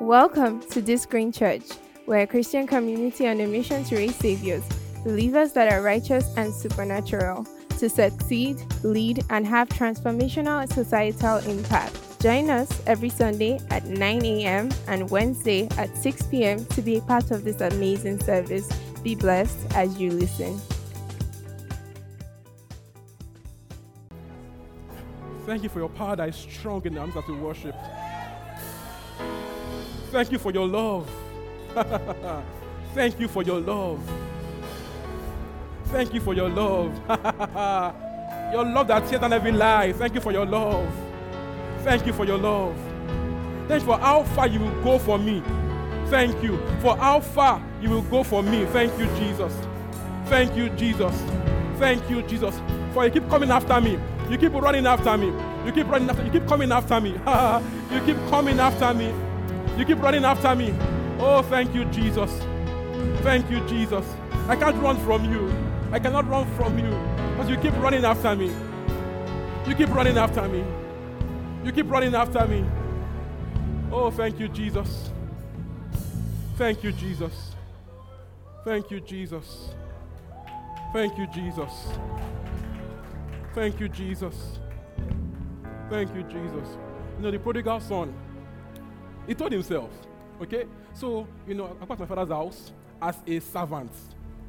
Welcome to this Green Church. We're a Christian community on a mission to raise saviors, believers that are righteous and supernatural, to succeed, lead, and have transformational societal impact. Join us every Sunday at 9 a.m. and Wednesday at 6 p.m. to be a part of this amazing service. Be blessed as you listen. Thank you for your power that is strong in the arms as we worship. Thank you for your love. Thank you for your love. Thank you for your love. your love that tears down every lie. Thank you for your love. Thank you for your love. Thank you for how far you will go for me. Thank you for how far you will go for me. Thank you, Jesus. Thank you, Jesus. Thank you, Jesus. For you keep coming after me. You keep running after me. You keep running after. You keep coming after me. you keep coming after me. You keep running after me. Oh, thank you, Jesus. Thank you, Jesus. I can't run from you. I cannot run from you. Because you keep running after me. You keep running after me. You keep running after me. Oh, thank you, Jesus. Thank you, Jesus. Thank you, Jesus. Thank you, Jesus. Thank you, Jesus. Thank you, Jesus. You know, the prodigal son, he told himself, okay? So, you know, I got my father's house as a servant,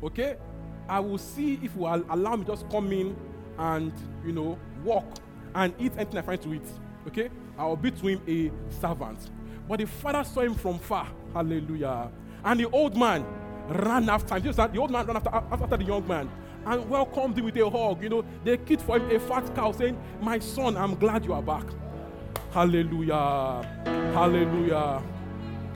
okay? I will see if you will allow me just come in and, you know, walk and eat anything I find to eat, okay? I will be to him a servant. But the father saw him from far, hallelujah. And the old man ran after him. The old man ran after, after the young man and welcomed him with a hug. You know, they killed for him a fat cow saying, My son, I'm glad you are back. Hallelujah. Hallelujah.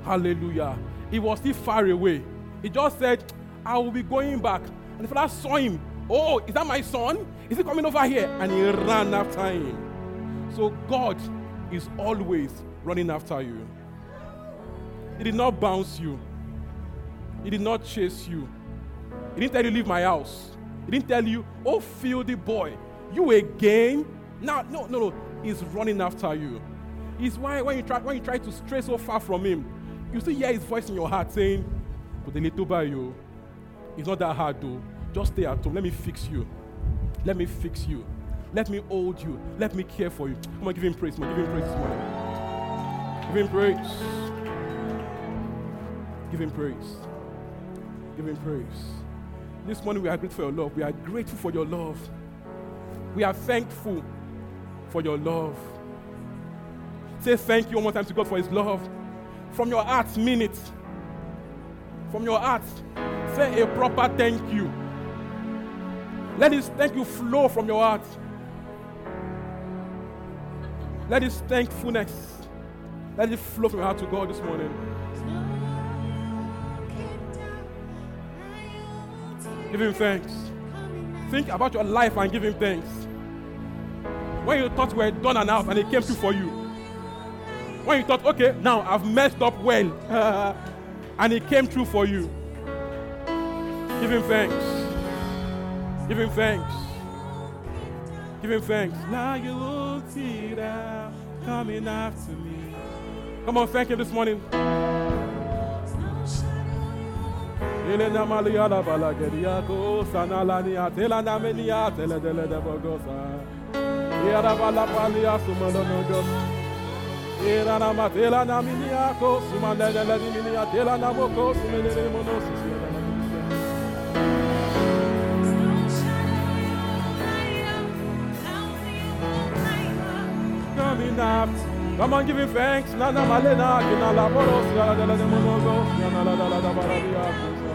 Hallelujah. He was still far away. He just said, I will be going back. And the father saw him. Oh, is that my son? Is he coming over here? And he ran after him. So God is always running after you. He did not bounce you. He did not chase you. He didn't tell you leave my house. He didn't tell you, oh filthy boy, you again. No, no, no, no is running after you. It's why when you try when you try to stray so far from him, you still hear his voice in your heart saying, But little by you, it's not that hard though. Just stay at home. Let me fix you. Let me fix you. Let me hold you. Let me care for you. Come on, give him praise. Come on, give him praise this morning. Give him praise. Give him praise. Give him praise. This morning we are grateful for your love. We are grateful for your love. We are thankful for your love. Say thank you one more time to God for His love. From your heart, mean it. From your heart, say a proper thank you. Let this thank you flow from your heart. Let this thankfulness, let it flow from your heart to God this morning. Give Him thanks. Think about your life and give Him thanks. When you thought we were done and out and it came through for you. When you thought, okay, now I've messed up well, and it came true for you. Give him thanks. Give him thanks. Give him thanks. Now you won't see that coming after me. Come on, thank him this morning. Era bala palia sumano gos. Era na matela na miniako sumanda de la minia tela na boko sumene de mono Coming up. Come on, give him thanks. Nana malena, kina la boros, ya la de la monogo, ya la la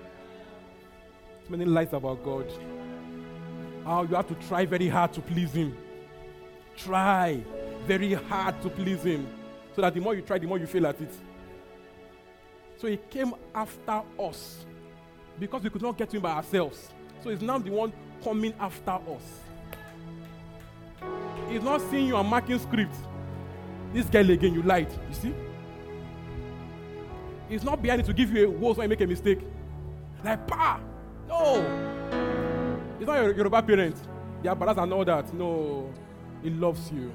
Many lies about God. How you have to try very hard to please Him. Try very hard to please Him. So that the more you try, the more you fail at it. So He came after us because we could not get to Him by ourselves. So He's now the one coming after us. He's not seeing you and marking scripts. This girl again, you lied. You see? He's not behind it to give you a worse when you make a mistake. Like, pa! No! He's not your Yoruba parent. Yeah, but and all that. No. He loves you.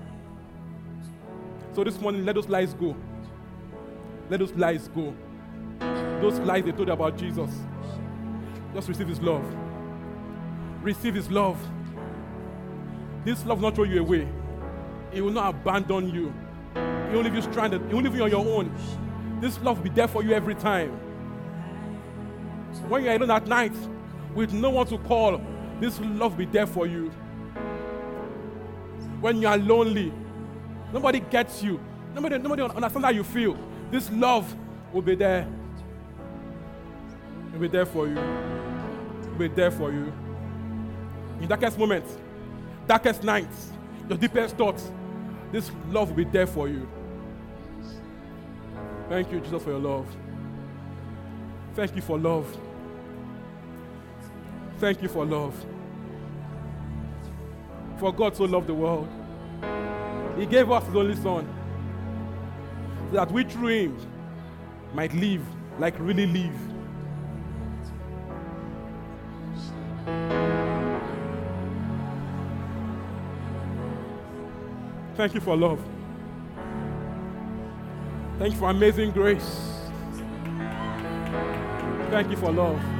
So this morning, let those lies go. Let those lies go. Those lies they told you about Jesus. Just receive his love. Receive his love. This love will not throw you away. He will not abandon you. He will leave you stranded. He will leave you on your own. This love will be there for you every time. When you're alone at night with no one to call, this love will be there for you. When you are lonely, nobody gets you. Nobody, nobody understands how you feel. This love will be there. It will be there for you. It will be there for you. In darkest moments, darkest nights, your deepest thoughts, this love will be there for you. Thank you, Jesus, for your love. Thank you for love. Thank you for love. For God so loved the world, He gave us His only Son, so that we through Him might live like really live. Thank you for love. Thank you for amazing grace. Thank you for love.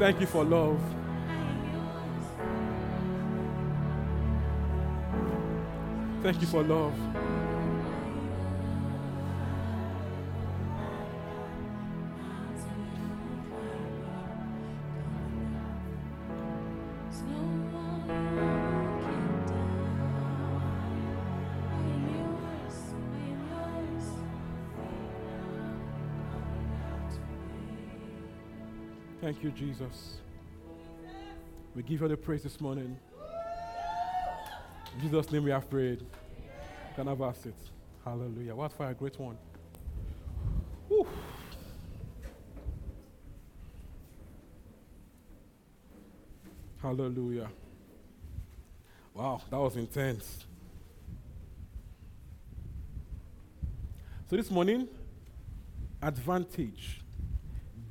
Thank you for love. Thank you for love. Thank you, Jesus. We give you the praise this morning. In Jesus' name we have prayed. Can have a seat. Hallelujah. What for a great one. Hallelujah. Wow, that was intense. So this morning, advantage.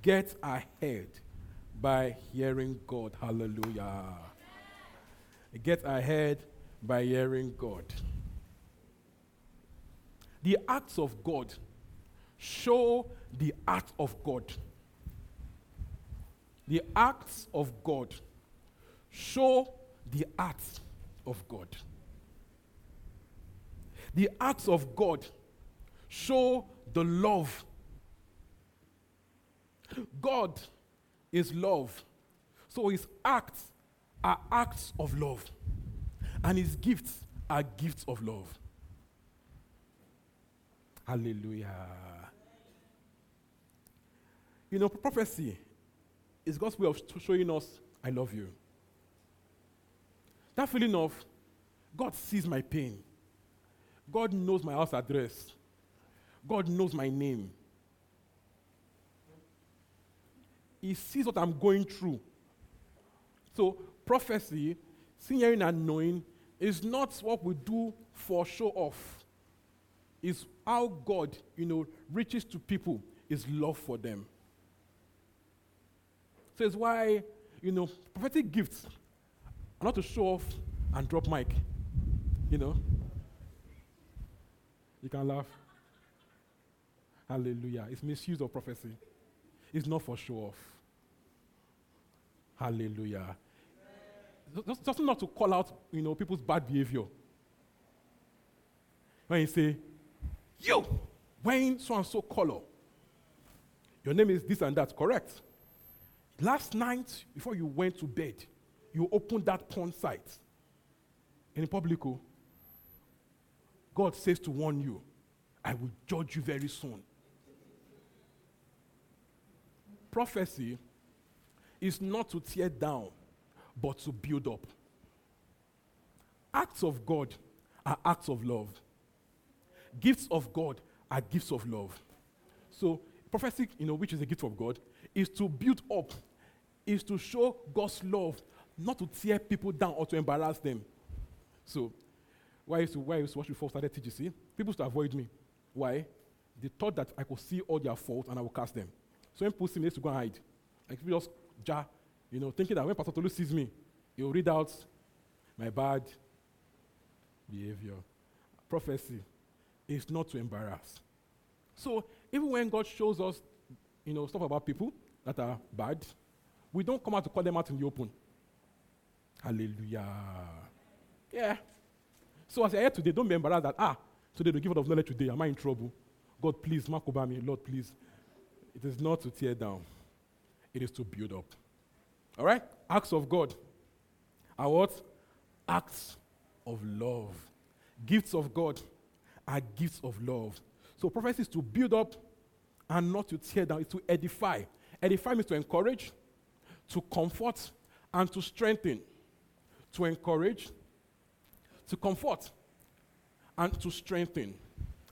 Get ahead by hearing God. Hallelujah. Get ahead by hearing God. The acts of God show the art of God. The acts of God show the art of God. The acts of God show the love. God is love. So his acts are acts of love. And his gifts are gifts of love. Hallelujah. You know, prophecy is God's way of showing us, I love you. That feeling of, God sees my pain. God knows my house address. God knows my name. He sees what I'm going through. So, prophecy, seeing, and knowing is not what we do for show off. It's how God, you know, reaches to people is love for them. So it's why, you know, prophetic gifts are not to show off and drop mic. You know? You can laugh. Hallelujah. It's misuse of prophecy. It's not for show off. Hallelujah. Just, just not to call out, you know, people's bad behavior. When you say, you, wearing so and so color, your name is this and that, correct? Last night, before you went to bed, you opened that porn site in public. Oh, God says to warn you, I will judge you very soon. Prophecy is not to tear down, but to build up. Acts of God are acts of love. Gifts of God are gifts of love. So, prophecy, you know, which is a gift of God, is to build up, is to show God's love, not to tear people down or to embarrass them. So, why I used to, why I used to watch before started TGC, people used to avoid me. Why? They thought that I could see all their faults and I would cast them. So when people see me, they used to go and hide. Like people just jar, you know, thinking that when Pastor Tolu sees me, he will read out my bad behavior. Prophecy is not to embarrass. So even when God shows us, you know, stuff about people that are bad, we don't come out to call them out in the open. Hallelujah. Yeah. So as I hear today, don't be embarrassed that, ah, today the gift of knowledge today, am I in trouble? God, please, mark over me. Lord, please. It is not to tear down, it is to build up. All right? Acts of God are what? Acts of love. Gifts of God are gifts of love. So prophecy is to build up and not to tear down, it's to edify. Edify means to encourage, to comfort, and to strengthen. To encourage, to comfort, and to strengthen.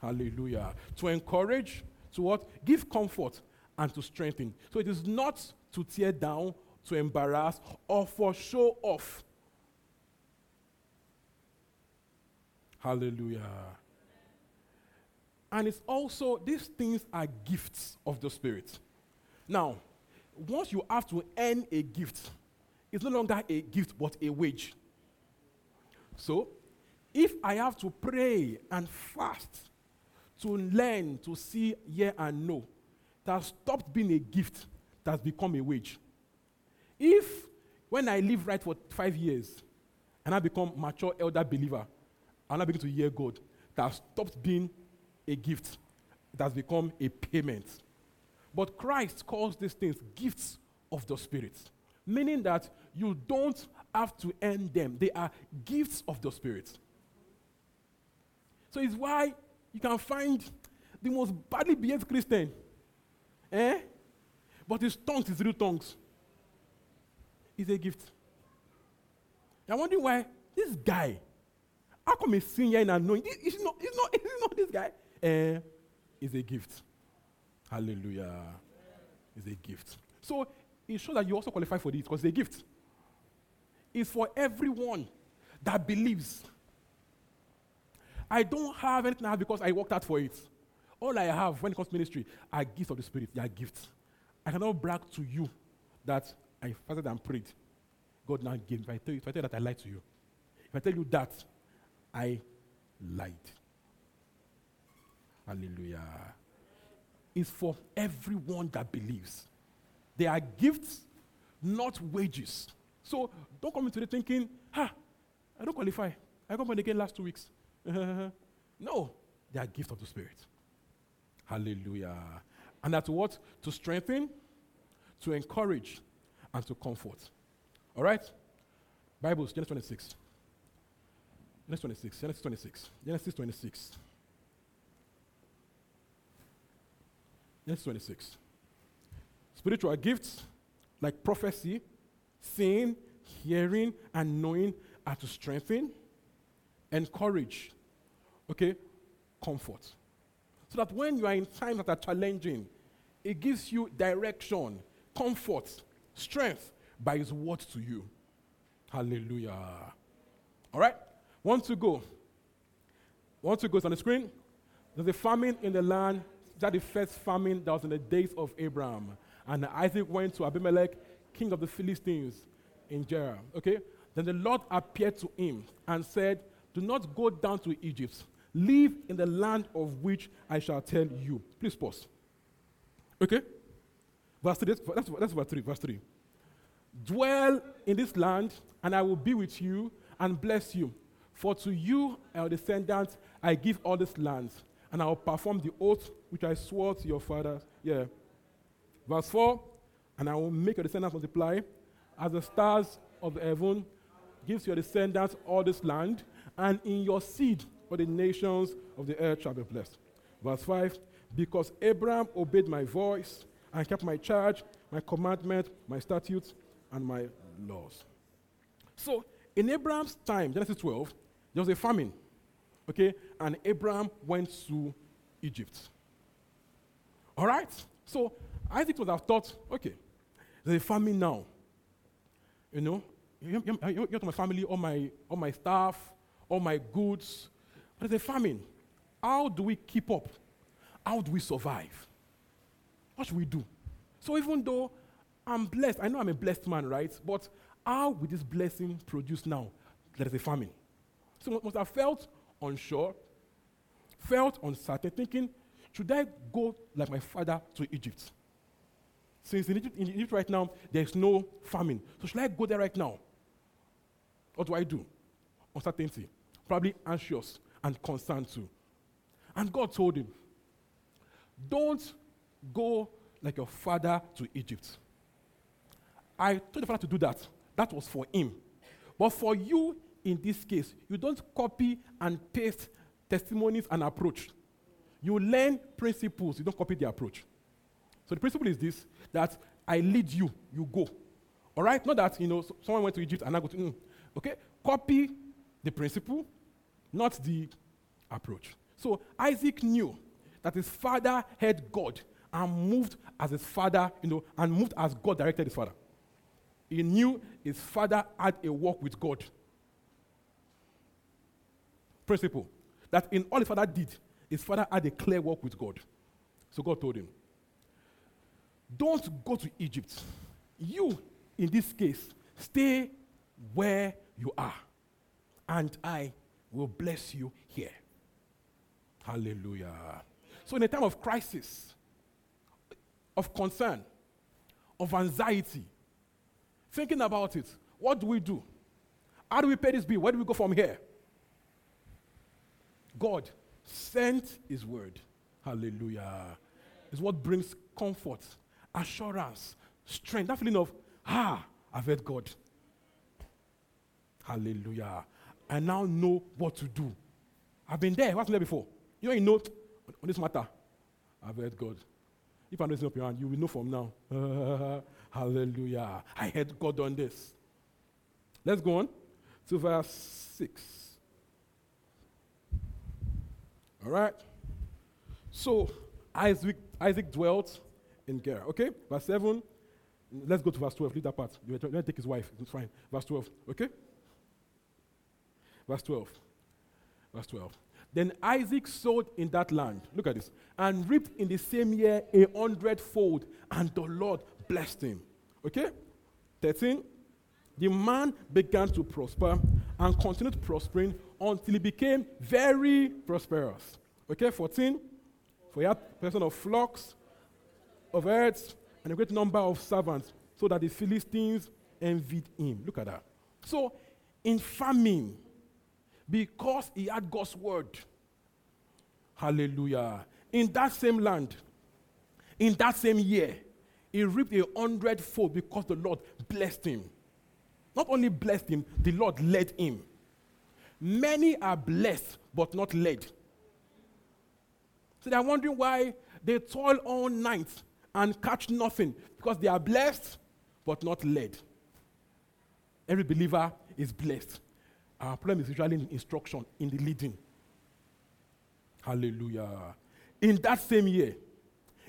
Hallelujah. To encourage, to what? Give comfort and to strengthen. So it is not to tear down, to embarrass, or for show off. Hallelujah. And it's also, these things are gifts of the Spirit. Now, once you have to earn a gift, it's no longer a gift but a wage. So, if I have to pray and fast to learn, to see, hear, and know, that stopped being a gift, that's become a wage. If, when I live right for five years, and I become mature elder believer, and I begin to hear God, that stopped being a gift, it has become a payment. But Christ calls these things gifts of the Spirit, meaning that you don't have to earn them, they are gifts of the Spirit. So it's why you can find the most badly behaved Christian, eh? But his tongues, his real tongues, is a gift. I'm wondering why this guy, how come he's sitting here and knowing? He's not, he's not, he's not this guy. Eh, is a gift. Hallelujah. Is a gift. So it shows that you also qualify for this because it's a gift. It's for everyone that believes. I don't have anything have because I worked out for it. All I have when it comes to ministry are gifts of the Spirit. They are gifts. I cannot brag to you that I fasted and prayed. God now gave. If I tell you, if I tell you that I lied to you, if I tell you that I lied. Hallelujah. It's for everyone that believes. They are gifts, not wages. So don't come into the thinking, ha, I don't qualify. I got born again last two weeks. no, they are gifts of the Spirit. Hallelujah. And that's what? To strengthen, to encourage, and to comfort. All right? Bibles, Genesis 26. Genesis 26. Genesis 26. Genesis 26. Genesis 26. Spiritual gifts like prophecy, seeing, hearing, and knowing are to strengthen, encourage, okay, comfort. So that when you are in times that are challenging, it gives you direction, comfort, strength by His word to you. Hallelujah. All right? Want to go? Want to go? It's on the screen. There's a famine in the land. That the first famine that was in the days of Abraham. And Isaac went to Abimelech, king of the Philistines, in Gerar. Okay? Then the Lord appeared to him and said, Do not go down to Egypt. Live in the land of which I shall tell you. Please pause. Okay? Verse 3, that's, that's, verse 3. Verse 3. Dwell in this land, and I will be with you and bless you. For to you and your descendants I give all this land, and I will perform the oath which I swore to your fathers. Yeah. Verse 4 And I will make your descendants multiply as the stars of the heaven, gives your descendants all this land, and in your seed all the nations of the earth shall be blessed. Verse 5 Because Abraham obeyed my voice and kept my charge, my commandment, my statutes, and my laws. So, in Abraham's time, Genesis 12, there was a famine. Okay? And Abraham went to Egypt. All right? So, Isaac would have thought, okay, there's a famine now. You know, you, you, you, you my family, all my, all my stuff, all my goods. There's a famine. How do we keep up? How do we survive? What should we do? So even though I'm blessed, I know I'm a blessed man, right? But how will this blessing produce now? There is a famine. So must have felt unsure, felt uncertain, thinking, should I go like my father to Egypt? Since in Egypt, in Egypt right now, there's no famine. So should I go there right now? What do I do? Uncertainty. Probably anxious and concerned too. And God told him, Don't go like your father to Egypt. I told the father to do that. That was for him. But for you, in this case, you don't copy and paste testimonies and approach. You learn principles, you don't copy the approach. So the principle is this that I lead you, you go. All right? Not that, you know, someone went to Egypt and I go to, mm, Okay? Copy the principle, not the approach. So Isaac knew that his father had God and moved as his father, you know, and moved as God directed his father. He knew his father had a walk with God. Principle that in all his father did, his father had a clear walk with God. So God told him, Don't go to Egypt. You, in this case, stay where you are, and I will bless you here. Hallelujah. So, in a time of crisis, of concern, of anxiety, thinking about it, what do we do? How do we pay this bill? Where do we go from here? God sent His word. Hallelujah. Is what brings comfort, assurance, strength. That feeling of, ah, I've heard God. Hallelujah. I now know what to do. I've been there. I wasn't there before. You know, you know on this matter. I've heard God. If I'm raising up your hand, you will know from now. Uh, hallelujah. I heard God on this. Let's go on to verse 6. All right. So Isaac, Isaac dwelt in Gerar. Okay? Verse 7. Let's go to verse 12. Leave that part. Let me take his wife. It's fine. Verse 12. Okay? Verse 12. Verse 12. Then Isaac sowed in that land, look at this, and reaped in the same year a hundredfold, and the Lord blessed him. Okay? 13. The man began to prosper and continued prospering until he became very prosperous. Okay, 14. For he had possession of flocks, of herds, and a great number of servants, so that the Philistines envied him. Look at that. So, in famine, because he had God's word. Hallelujah. In that same land, in that same year, he reaped a hundredfold because the Lord blessed him. Not only blessed him, the Lord led him. Many are blessed but not led. So they're wondering why they toil all night and catch nothing because they are blessed but not led. Every believer is blessed our problem is usually in instruction, in the leading. Hallelujah. In that same year,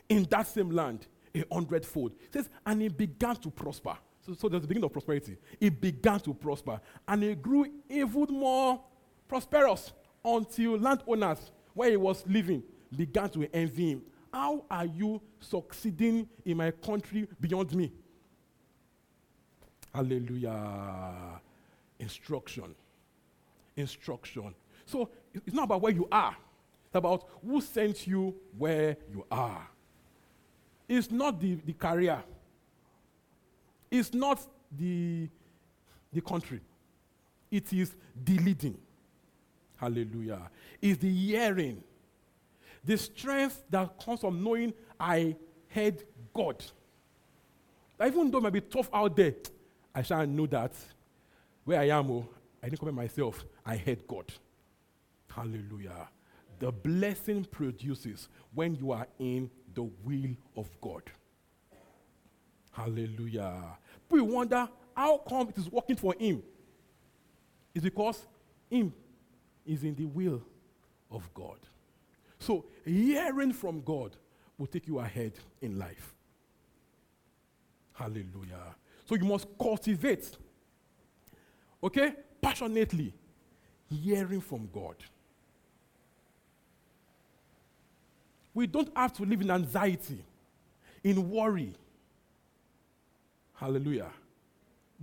in that same land, a hundredfold. It says, and it began to prosper. So, so there's the beginning of prosperity. It began to prosper. And it grew even more prosperous until landowners, where he was living, began to envy him. How are you succeeding in my country beyond me? Hallelujah. Instruction instruction. So it's not about where you are, it's about who sent you where you are. It's not the, the career, it's not the, the country, it is the leading. Hallelujah. It's the hearing, the strength that comes from knowing I heard God. Even though it might be tough out there, I shall know that where I am, oh, I didn't come myself. I heard God. Hallelujah. The blessing produces when you are in the will of God. Hallelujah. We wonder how come it is working for him. It's because him is in the will of God. So hearing from God will take you ahead in life. Hallelujah. So you must cultivate, okay, passionately hearing from God. We don't have to live in anxiety, in worry. Hallelujah.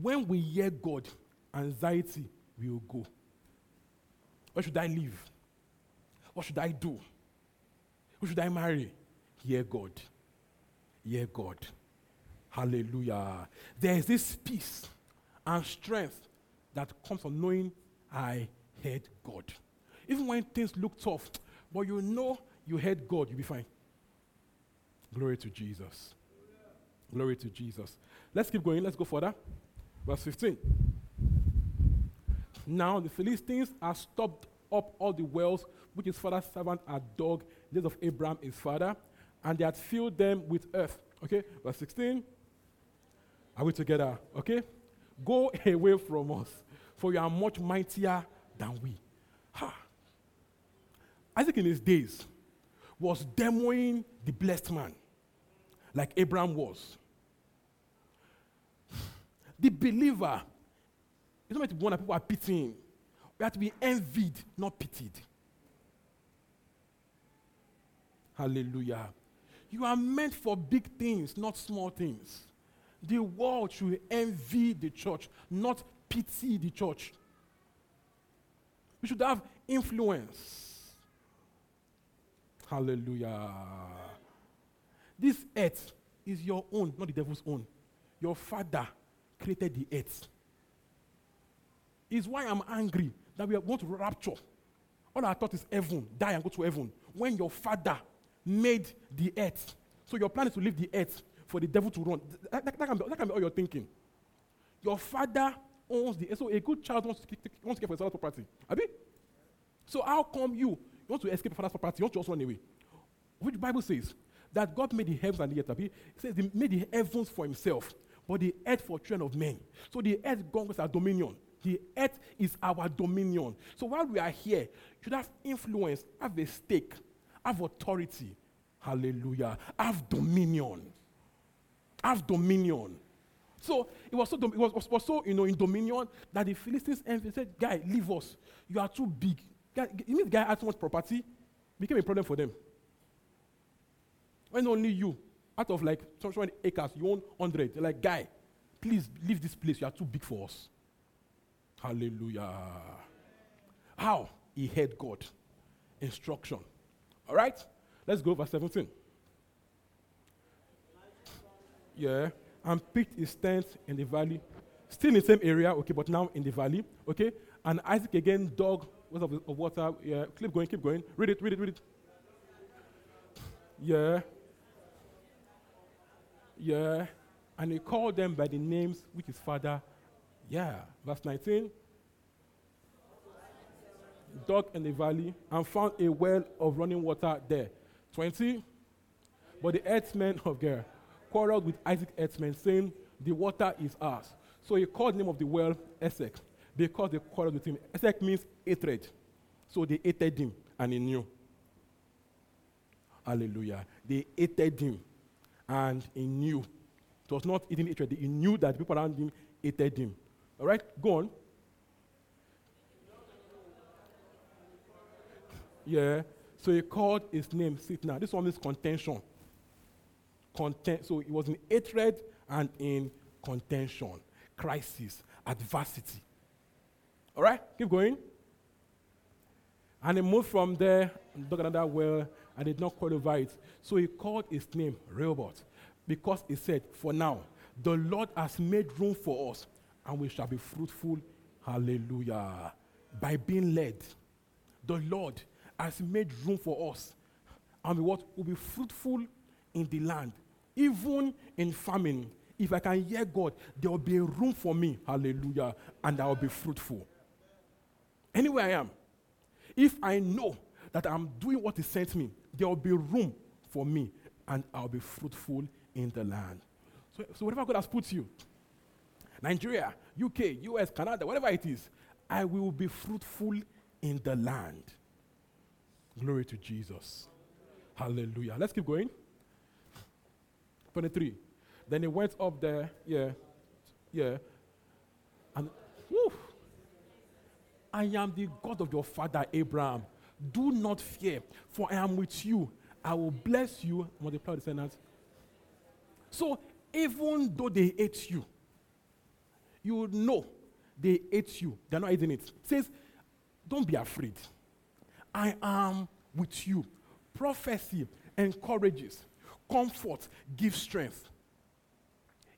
When we hear God, anxiety will go. Where should I live? What should I do? Who should I marry? Hear God. Hear God. Hallelujah. There is this peace and strength that comes from knowing I heard God. Even when things look tough, but you know you heard God, you'll be fine. Glory to Jesus. Glory to Jesus. Let's keep going. Let's go further. Verse 15. Now the Philistines have stopped up all the wells which his father's servant had dug days of Abraham, his father, and they had filled them with earth. Okay, verse 16. Are we together? Okay? Go away from us, for you are much mightier than we. Ha. Isaac in his days was demoing the blessed man, like Abraham was. The believer is not meant to be one that people are pitying. We have to be envied, not pitied. Hallelujah. You are meant for big things, not small things. The world should envy the church, not pity the church. We should have influence. Hallelujah. This earth is your own, not the devil's own. Your father created the earth. Is why I'm angry that we are going to rapture. All I thought is heaven, die and go to heaven. When your father made the earth. So your plan is to leave the earth for the devil to run. That, that, that, can, be, that can be all you're thinking. Your father earth. So a good child wants to, wants to get for his property. Abi? So how come you, you want to escape father's property? You want to just run away? Which Bible says that God made the heavens and the earth. Abi? It says he made the heavens for himself, but the earth for children of men. So the earth conquers our dominion. The earth is our dominion. So while we are here, should have influence, have a stake have authority. Hallelujah. Have dominion. Have dominion. So it was so it was, was so you know in dominion that the Philistines envied said, "Guy, leave us. You are too big." Guy, the guy had too much property, became a problem for them. When only you, out of like 20 acres, you own 100. They're like, guy, please leave this place. You are too big for us. Hallelujah. How? He heard God. Instruction. All right? Let's go verse 17. Yeah. And picked his tent in the valley. Still in the same area, okay, but now in the valley, okay? And Isaac again dug was of, of water. Yeah, keep going, keep going. Read it, read it, read it. Yeah. Yeah. And he called them by the names which his father. Yeah. Verse 19 dug in the valley and found a well of running water there. 20. But the herdsmen of Gerar quarreled with Isaac herdsmen, saying, The water is ours. So he called the name of the well Esek, because they quarreled with him. Esek means hatred. So they hated him, and he knew. Hallelujah. They hated him, and he knew. It was not eating hatred. He knew that people around him hated him. All right, go on. Yeah. So he called his name Sitna. This one means contention. Content. So it was in hatred and in contention, crisis, adversity. All right, keep going. And he moved from there and dug another well and did not qualify it. So he called his name Rehoboth because he said, For now, the Lord has made room for us and we shall be fruitful. Hallelujah. By being led. The Lord has made room for us. And what will be fruitful in the land. Even in famine, if I can hear God, there will be room for me. Hallelujah. And I will be fruitful. Anywhere I am. If I know that I'm doing what He sent me, there will be room for me and I'll be fruitful in the land. So, so whatever God has put you, Nigeria, UK, US, Canada, whatever it is, I will be fruitful in the land. Glory to Jesus. Hallelujah. Let's keep going. 23. Then he went up there, yeah, yeah, and whew, I am the God of your father Abraham. Do not fear, for I am with you. I will bless you, multiply the descendants. So even though they hate you, you know they hate you. They're not eating it. it says, don't be afraid. I am with you. Prophecy encourages, comfort give strength.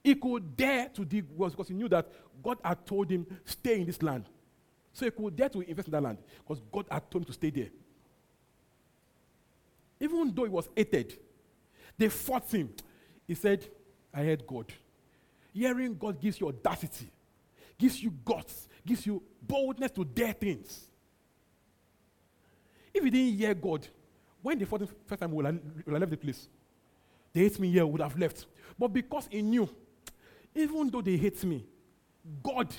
He could dare to dig wells because he knew that God had told him, stay in this land. So he could dare to invest in that land because God had told him to stay there. Even though he was hated, they fought him. He said, I heard God. Hearing God gives you audacity, gives you guts, gives you boldness to dare things. If you didn't hear God, when they fought the first time, would have left the place. They hate me here, would have left. But because he knew, even though they hate me, God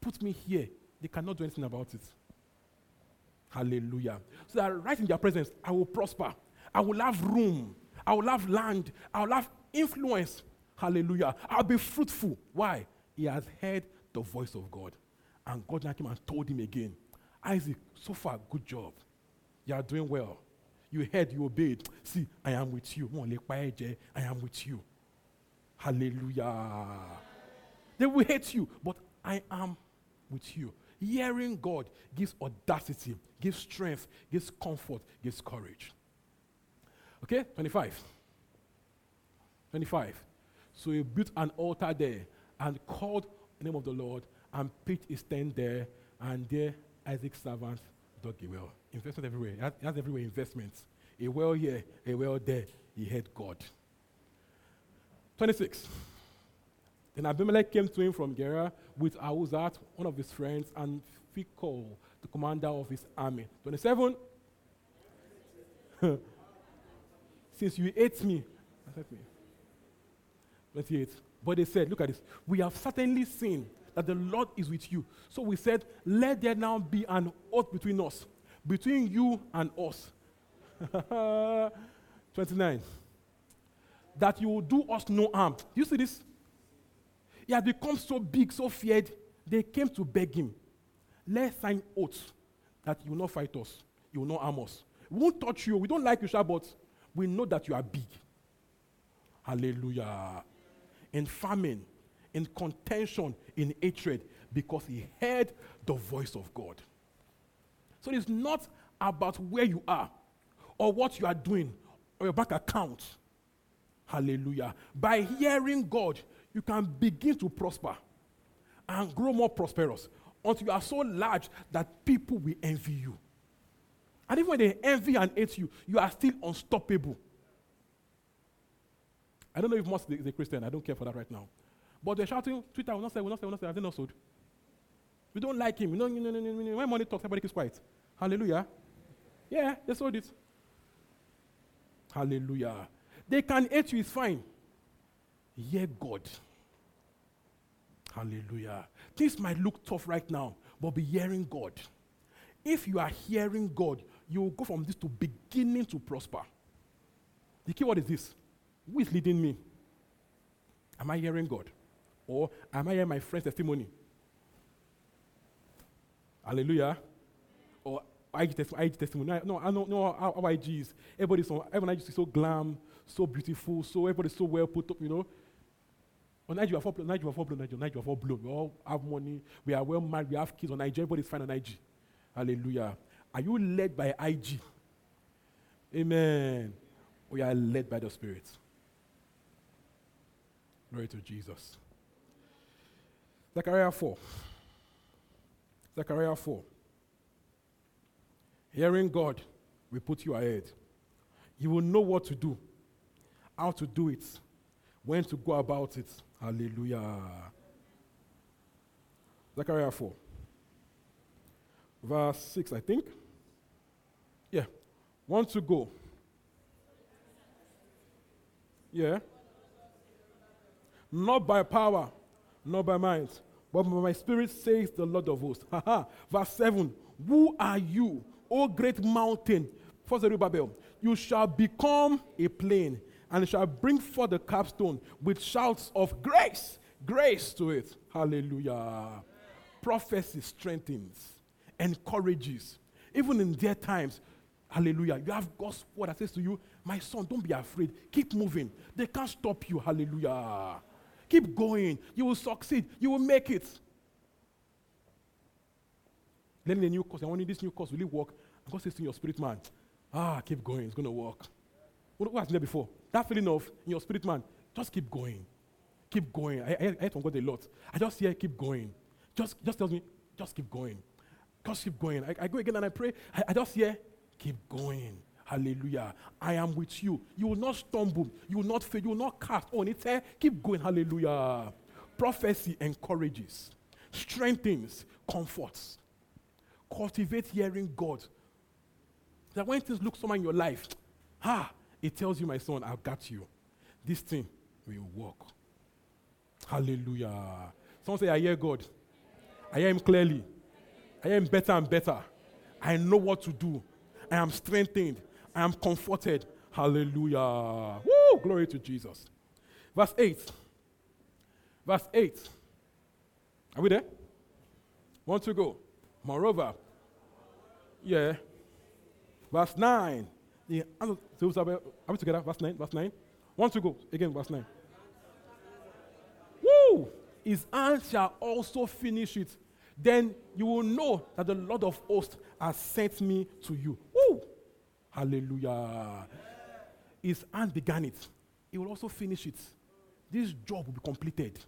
put me here. They cannot do anything about it. Hallelujah. So that right in their presence, I will prosper. I will have room. I will have land. I will have influence. Hallelujah. I'll be fruitful. Why? He has heard the voice of God. And God came and told him again, Isaac, so far, good job. You are doing well. You heard, you obeyed. See, I am with you. I am with you. Hallelujah. They will hate you, but I am with you. Hearing God gives audacity, gives strength, gives comfort, gives courage. Okay, 25. 25. So he built an altar there and called the name of the Lord and pitched his tent there, and there Isaac's servant dug a well. Investment everywhere. He has, he has everywhere investments. A well here, a well there. He had God. 26. Then Abimelech came to him from Gerar with Ahuzat, one of his friends, and Phicol, the commander of his army. 27. Since you ate me, accept me. 28. But they said, Look at this. We have certainly seen that the Lord is with you. So we said, Let there now be an oath between us, between you and us. 29. That you will do us no harm. You see this? He had become so big, so feared, they came to beg him, let's sign oaths that you will not fight us, you will not harm us. We won't touch you, we don't like you, but we know that you are big. Hallelujah. In famine, in contention, in hatred, because he heard the voice of God. So it's not about where you are or what you are doing or your bank account. Hallelujah. By hearing God, you can begin to prosper and grow more prosperous until you are so large that people will envy you. And even when they envy and hate you, you are still unstoppable. I don't know if Musk is a Christian. I don't care for that right now. But they're shouting, Twitter will not say, will not say, will not say. Have they not sold? We don't like him. No, no, no, no, no. When money talks, everybody keeps quiet. Hallelujah. Yeah, they sold it. Hallelujah. They can hate you, it's fine. Hear God. Hallelujah. Things might look tough right now, but be hearing God. If you are hearing God, you will go from this to beginning to prosper. The key word is this Who is leading me? Am I hearing God? Or am I hearing my friend's testimony? Hallelujah. Or IG, testimony, IG testimony. No, I know, no, how, how IG. Everybody's on, everyone is so glam, so beautiful, so everybody's so well put up, you know. On Nigeria, you are four blown, Nigeria, four blown, Nigeria, Nigeria, four blown. We all have money, we are well married, we have kids on Nigeria, everybody's fine on IG. Hallelujah. Are you led by IG? Amen. We are led by the Spirit. Glory to Jesus. Zechariah 4. Zechariah 4. Hearing God will put you ahead. You will know what to do, how to do it, when to go about it. Hallelujah. Zechariah 4. Verse 6, I think. Yeah. Want to go. Yeah. not by power, not by might, but my spirit, says the Lord of hosts. Verse 7 Who are you, O great mountain? First Zerubbabel, you shall become a plain and shall bring forth the capstone with shouts of grace, grace to it. Hallelujah. Prophecy strengthens, encourages. Even in their times, hallelujah, you have God's word that says to you, My son, don't be afraid. Keep moving. They can't stop you. Hallelujah. Keep going. You will succeed. You will make it. Learning a new course. I want this new course. Will it work? God says to your spirit man, Ah, keep going. It's going to work. What, what has there before? That feeling of in your spirit man, just keep going. Keep going. I, I, I heard from God a lot. I just hear keep going. Just, just tells me, just keep going. Just keep going. I, I go again and I pray. I, I just hear, keep going. Hallelujah. I am with you. You will not stumble. You will not fail. You will not cast on it. Keep going. Hallelujah. Prophecy encourages, strengthens, comforts. Cultivate hearing God. That when things look somewhere in your life, ah, it tells you, my son, I've got you. This thing will work. Hallelujah. Someone say, I hear God. I hear Him clearly. I hear Him better and better. I know what to do. I am strengthened. I am comforted. Hallelujah. Woo! Glory to Jesus. Verse 8. Verse 8. Are we there? Want to go? Moreover, yeah. Verse 9. Yeah. Are we together? Verse 9. Verse 9. Want to go? Again, verse 9. Woo! His hand shall also finish it. Then you will know that the Lord of hosts has sent me to you. Hallelujah. His hand began it. He will also finish it. This job will be completed.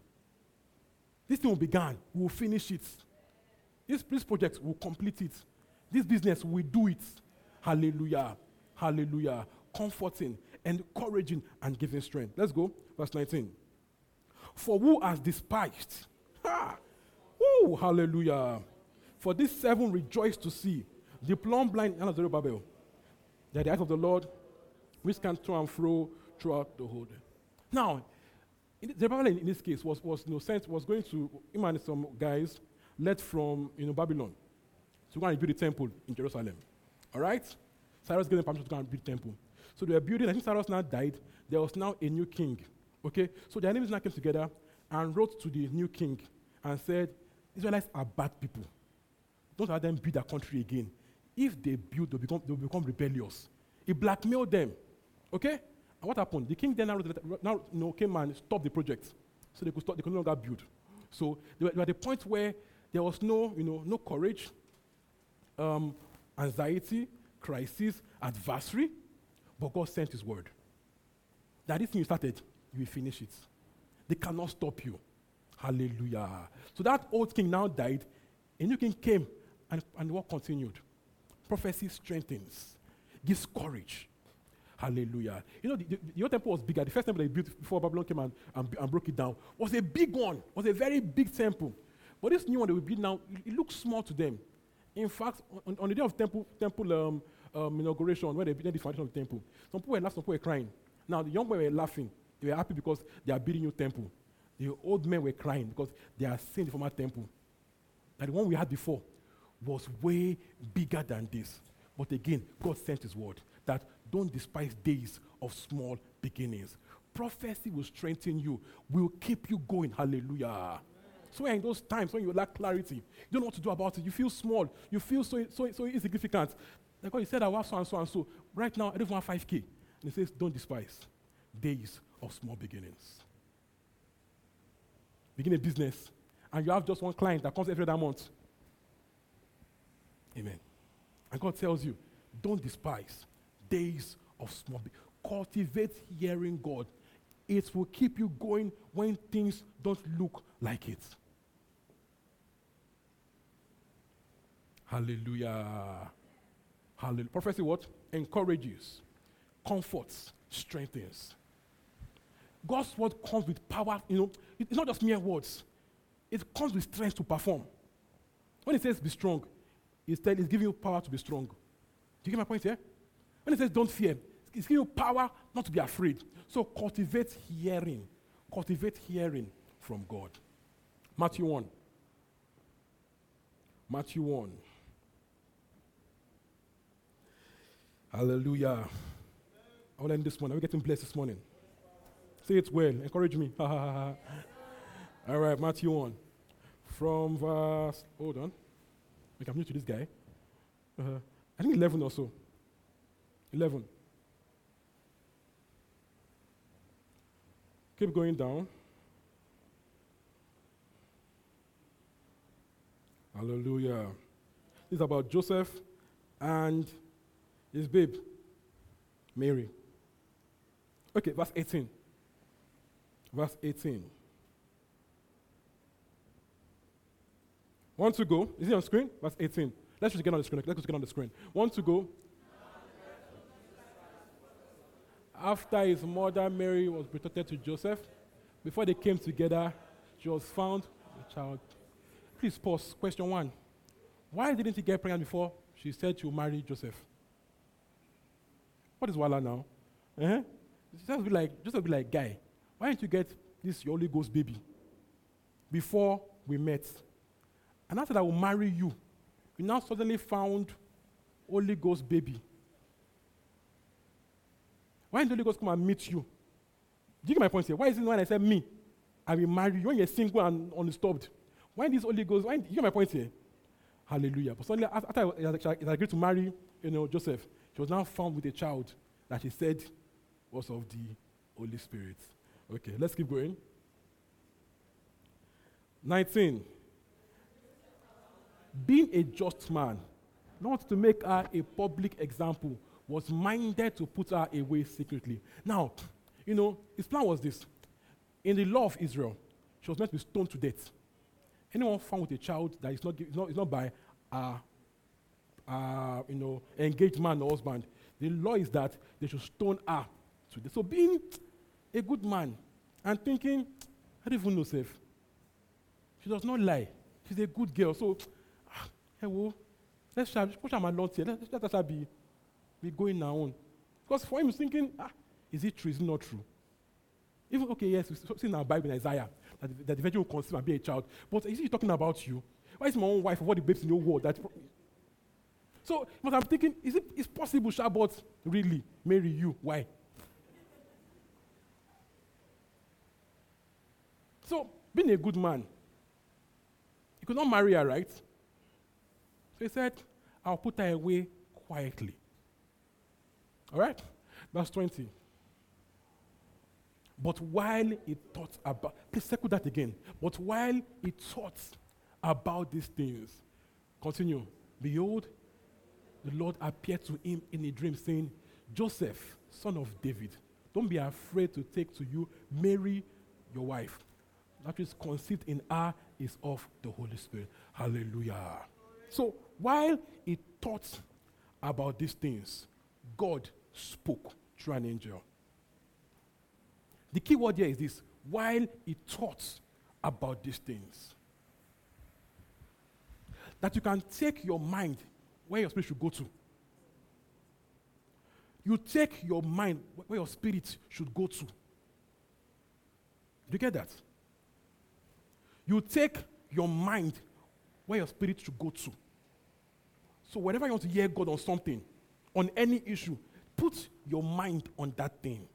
This thing will begin. We will finish it. This, this project will complete it. This business will do it. Hallelujah. Hallelujah. Comforting, encouraging, and giving strength. Let's go. Verse 19. For who has despised? Ha! Woo! Hallelujah. For this seven rejoice to see the plumb blind and Zerubbabel. They are the eyes of the Lord, which can to and fro throughout the whole. Now, in, Zerubbabel in, this case was, was no sense was going to him and some guys led from you know Babylon to go and build a temple in Jerusalem. All right? Cyrus gave them permission to go and build a temple. So they were building, I think Cyrus now died. There was now a new king. Okay? So their enemies now came together and wrote to the new king and said, Israelites are bad people. Don't let them build their country again. If they build, they'll become, they'll become rebellious. He blackmailed them. Okay? And what happened? The king then now, now you know, came and stopped the project. So they could, stop, they could no longer build. So they were, they were at the point where there was no, you know, no courage, um, anxiety, crisis, adversary, but God sent His word. That this thing you started, you will finish it. They cannot stop you. Hallelujah. So that old king now died, a new king came, and, and the work continued. Prophecy strengthens, gives courage. Hallelujah. You know, the, the, the old temple was bigger. The first temple they built before Babylon came and, and, and, broke it down was a big one, was a very big temple. But this new one that we build now, it, it looks small to them. In fact, on, on the day of temple, temple um, um, inauguration, when they built the foundation of the temple, some people were laughing, some people were crying. Now, the young boys were laughing. They were happy because they are building a new temple. The old men were crying because they are seeing the former temple. That the one we had before was way bigger than this. But again, God sent His word that don't despise days of small beginnings. Prophecy will strengthen you, will keep you going. Hallelujah. So in those times when you lack clarity, you don't know what to do about it, you feel small, you feel so, so, so insignificant. Like God, you said I was so and so and so. Right now, I don't want 5K. And he says, don't despise days of small beginnings. Begin a business, and you have just one client that comes every other month. Amen. And God tells you, don't despise days of small. Cultivate hearing God. It will keep you going when things don't look like it. Hallelujah. Hallelujah. Prophecy what? Encourages, comforts, strengthens. God's word comes with power, you know, it's not just mere words. It comes with strength to perform. When it says be strong, it's, it's giving you power to be strong. Do you get my point here? When it says don't fear, it's giving you power not to be afraid. So cultivate hearing cultivate hearing from God. Matthew 1. Matthew 1. Hallelujah. I will end this morning. Are we getting blessed this morning? Say it well. Encourage me. All right, Matthew 1. From verse. Hold on. Like I'm new to this guy. Uh-huh. I think 11 or so. 11. Keep going down. Hallelujah. This is about Joseph and his babe, Mary. Okay, verse 18. Verse 18. One to go. Is it on screen? Verse 18. Let's just get on the screen. Let's just get on the screen. One to go. After his mother Mary was betrothed to Joseph, before they came together, she was found a child. Please pause. Question one. Why didn't he get pregnant before she said she would marry Joseph? What is Wala now? Uh-huh. Just be like, just be like, guy, why didn't you get this your Holy Ghost baby before we met? And after that, I will marry you. You now suddenly found Holy Ghost baby. Why didn't Holy Ghost come and meet you? Do you get my point here? Why is it when I said me, I will marry you when you're single and undisturbed? Why this Holy Ghost? Why, you get my point here? Hallelujah. But suddenly, after I agreed to marry, you know, Joseph, she was now found with a child that she said was of the Holy Spirit. Okay, let's keep going. 19. Being a just man, not to make her a public example, was minded to put her away secretly. Now, you know, his plan was this. In the law of Israel, she was meant to be stoned to death. Anyone found with a child that is not, is not, is not by you know, engaged man or husband, the law is that they should stone her to death. So being a good man and thinking, I don't even know, safe. She does not lie. She's a good girl. So, hey, let's push her along here. Let, let her be, be going now on. Because for him, he's thinking, ah, is it true? Is it not true? Even, okay, yes, we see in our Bible in Isaiah that, that the virgin will conceive and be a child. But is he talking about you? Why is my own wife of all the babes in your world? That so, but I'm thinking, is it is possible, Shabbat, really marry you? Why? So, being a good man, he could not marry her, right? He said, I'll put her away quietly. All right? Verse 20. But while he thought about, please circle that again. But while he thought about these things, continue. Behold, the Lord appeared to him in a dream, saying, Joseph, son of David, don't be afraid to take to you Mary, your wife. That is conceived in her is of the Holy Spirit. Hallelujah. So while he thought about these things, God spoke through an angel. The key word here is this while he thought about these things. That you can take your mind where your spirit should go to. You take your mind where your spirit should go to. Do you get that? You take your mind where your spirit should go to. So, whenever you want to hear God on something, on any issue, put your mind on that thing.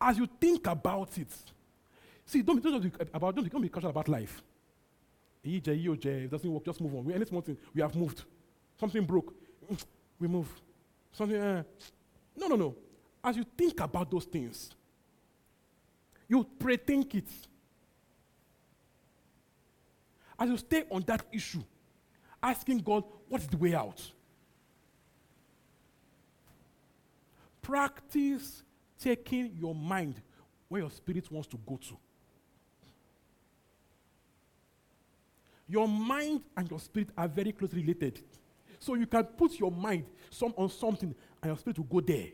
As you think about it, see, don't, don't, be, about, don't, don't be casual about life. EJ, EOJ, it doesn't work, just move on. We, any small thing, we have moved. Something broke, we move. Something, uh, no, no, no. As you think about those things, you pre-think it. As you stay on that issue, asking God, what's the way out? Practice taking your mind where your spirit wants to go to. Your mind and your spirit are very closely related. So you can put your mind some, on something and your spirit will go there.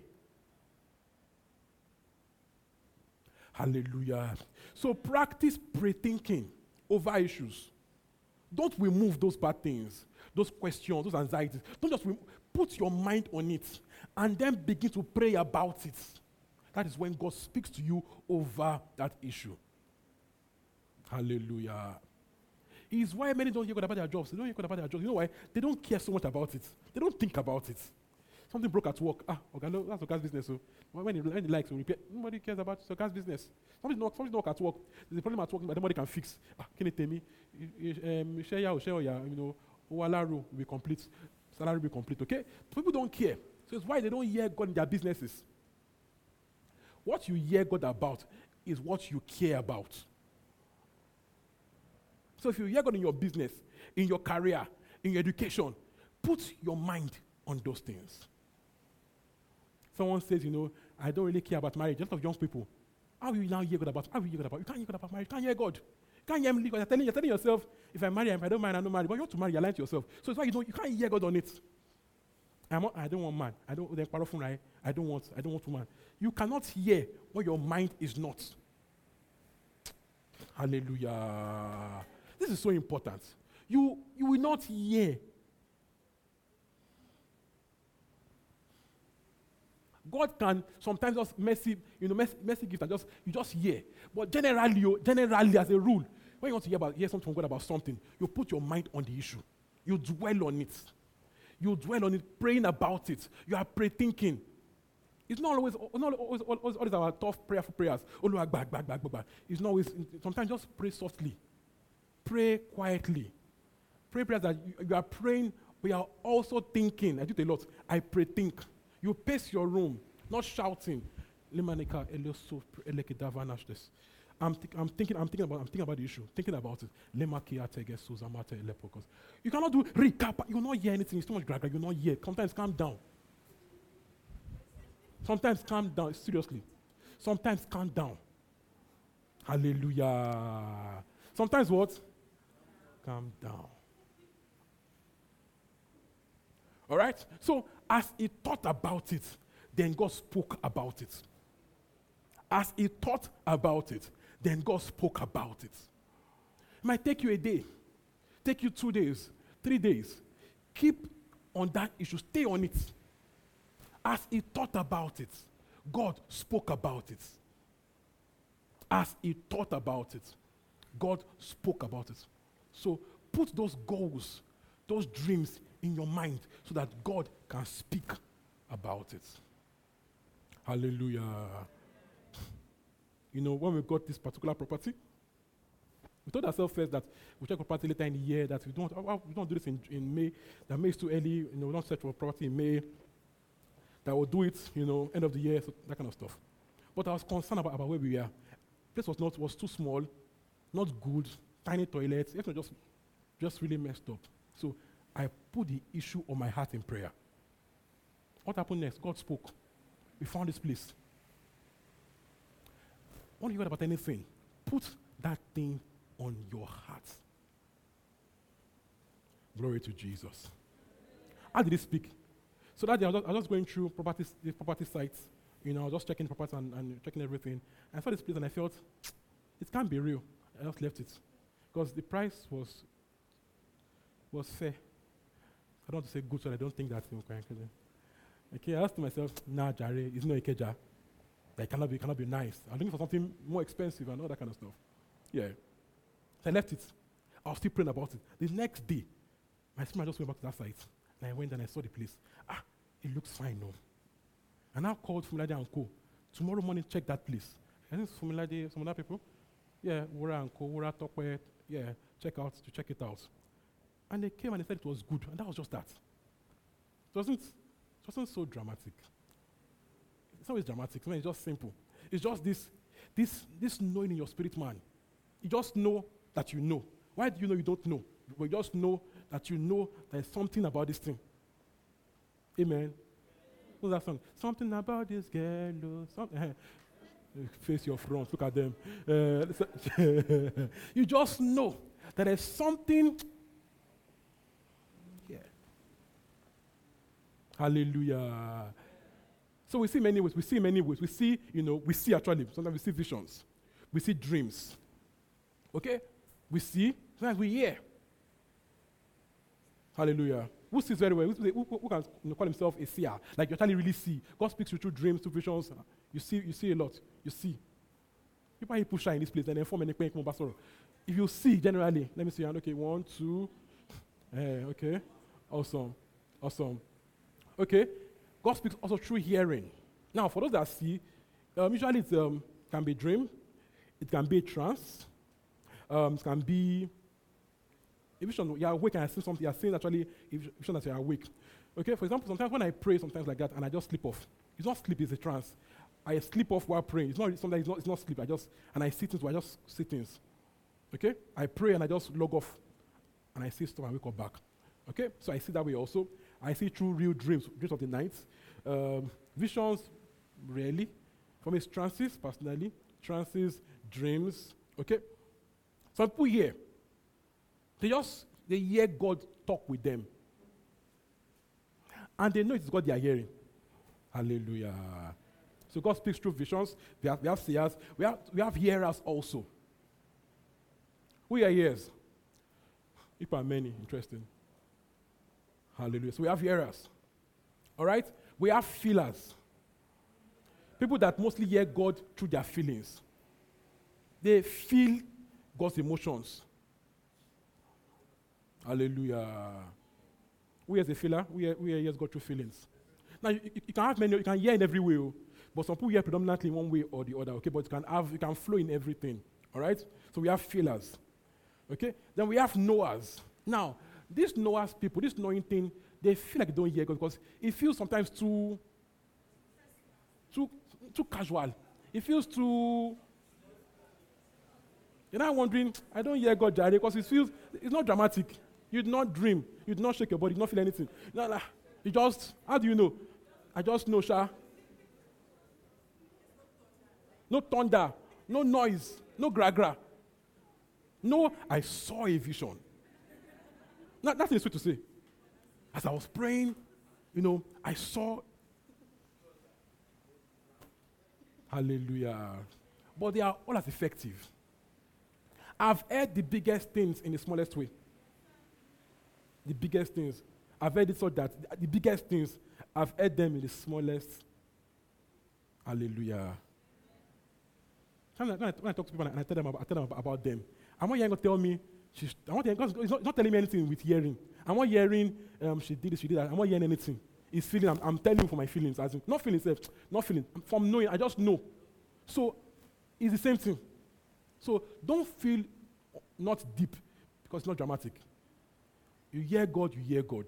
Hallelujah. So practice pre-thinking over issues. Don't remove those bad things, those questions, those anxieties. Don't just put your mind on it and then begin to pray about it. that is when God speaks to you over that issue. Hallelujah. Is why many don't hear God about their jobs. They don't hear God about their jobs. You know why? They don't care so much about it. They don't think about it. Something broke at work. Ah, okay, no, that's Oga's business. So when he, when he likes to repair, nobody cares about Oga's business. Something not, something not at work. There's a problem at work, but nobody can fix. Ah, can you tell me? Share ya, share you know, oh, Owalaru will be complete, salary will be complete. Okay, people don't care. So it's why they don't hear God in their businesses. What you hear God about is what you care about. So if you hear God in your business, in your career, in your education, put your mind on those things. Someone says, you know, I don't really care about marriage. Just of young people. How will you now hear God about? How will you hear God about? You can't hear God about marriage. You can't hear God. Can't hear me. you're telling, you're telling yourself, if I marry, if I don't marry, I don't marry. But you want to marry, you're lying to yourself. So it's why you don't, you can't hear God on it. I'm, I don't want man. I don't. I don't want. I don't want woman. You cannot hear what your mind is not. Hallelujah. This is so important. You you will not hear God can sometimes just mercy, you know, mercy, mercy gift and just you just hear. But generally, you, generally, as a rule, when you want to hear about hear something from God about something, you put your mind on the issue. You dwell on it. You dwell on it, praying about it. You are pre-thinking. It's not always, not always, always, always our tough prayerful prayers. Oh, back, back, back, back, back. It's not always. Sometimes just pray softly. Pray quietly. Pray prayers that you, you are praying, but you are also thinking. I do it a lot. I pray think. You pace your room, not shouting. I'm, th- I'm thinking, I'm thinking about, I'm thinking about the issue, thinking about it. You cannot do recap. You will not hear anything. It's too much drag. You will not hear. Sometimes calm down. Sometimes calm down. Seriously. Sometimes calm down. Hallelujah. Sometimes what? Calm down. All right? So as he thought about it, then God spoke about it. As he thought about it, then God spoke about it. It might take you a day, take you two days, three days. Keep on that issue, stay on it. As he thought about it, God spoke about it. As he thought about it, God spoke about it. So put those goals, those dreams in your mind so that God can speak about it. Hallelujah. You know, when we got this particular property, we told ourselves first that we check property later in the year, that we don't, we don't do this in, in May, that May is too early, you know, we don't search for property in May, that we'll do it, you know, end of the year, so that kind of stuff. But I was concerned about, about where we were. This was not was too small, not good, tiny toilets, not just just really messed up. So I put the issue on my heart in prayer. What happened next? God spoke. We found this place. When you hear about anything, put that thing on your heart. Glory to Jesus. How did he speak? So that day I was, just, I was going through property, the property sites. You know, just checking property and, and checking everything. And I saw this place and I felt it can't be real. I just left it because the price was was fair. I don't want to say good, so I don't think that's incorrect. Okay, I asked myself, nah, Jare, it's not Ikeja. That cannot be, cannot be nice. I'm looking for something more expensive and all that kind of stuff. Yeah. So I left it. I was still praying about it. The next day, my spirit just went back to that site. And I went and I saw the place. Ah, it looks fine now. And I called Fumilade and Co. Tomorrow morning, check that place. I think Fumilade, some other people. Yeah, Wura and Co. Wura Tokwe. Yeah, check out to check it out. And they came and they said it was good. And that was just that. It wasn't, it wasn't so dramatic. It's always dramatic. It's just simple. It's just this, this, this knowing in your spirit, man. You just know that you know. Why do you know you don't know? But you just know that you know there's something about this thing. Amen. What's that song? Something about this girl. Oh, something. Face your front. Look at them. Uh, you just know that there's something Hallelujah. So we see many ways. We see many ways. We see, you know, we see actually, sometimes we see visions. We see dreams. Okay? We see, sometimes we hear. Hallelujah. Who sees very well? Who, who, who can you know, call himself a seer? Like you actually really see. God speaks you through dreams, through visions. You see, you see a lot. You see. People people shine in this place and then form any pain If you see generally, let me see. Okay, one, two. Eh, okay. Awesome. Awesome. Okay. God speaks also through hearing. Now, for those that see, um, usually it um, can be dream, it can be trance, um, it can be a vision. You're awake and I see something, you're seeing actually a vision that you're awake. Okay, for example, sometimes when I pray, sometimes like that, and I just sleep off. It's not sleep, it's a trance. I sleep off while praying. It's not sometimes it's not, it's not sleep. I just and I see things, I just see things. Okay? I pray and I just log off and I see stuff and wake up back. Okay? So I see that way also. I see true real dreams, dreams of the night. Um, visions, rarely. For me, it's trances, personally. Trances, dreams. Okay? Some people here, they just they hear God talk with them. And they know it's God they are hearing. Hallelujah. So God speaks through visions. We have, we have seers. We have, we have hearers also. We are ears. People are many. Interesting. Hallelujah. So we have hearers. All right? We have feelers. People that mostly hear God through their feelings. They feel God's emotions. Hallelujah. We as a feeler, we are, we yes, God through feelings. Now you, you, can have many, you can hear in every way, oh. but some people hear predominantly one way or the other. Okay, but you can have, you can flow in everything. All right. So we have feelers. Okay. Then we have knowers. Now these knowers people, this knowing thing, they feel like they don't hear God because it feels sometimes too, too, too casual. It feels too. You're not wondering, I don't hear God, Jare, because it feels, it's not dramatic. You did not dream. You did not shake your body. You did not feel anything. No, no. You just, how do you know? I just know, Sha. No thunder, no noise, no gra gra. No, I saw a vision. Not, nothing sweet to say. As I was praying, you know, I saw. Hallelujah. But they are all as effective. I've heard the biggest things in the smallest way. The biggest things. I've heard it so that the biggest things, I've heard them in the smallest. Hallelujah. When I, when I, talk to people and I tell them about, I tell them about, about them, I'm not going to tell me She's, I want to, he's not, not telling me anything with hearing. I'm not hearing um, she did this, she did that. I'm not hearing anything. It's feeling, I'm, I'm telling you for my feelings. As in, not feeling self, not feeling. From knowing, I just know. So it's the same thing. So don't feel not deep because it's not dramatic. You hear God, you hear God.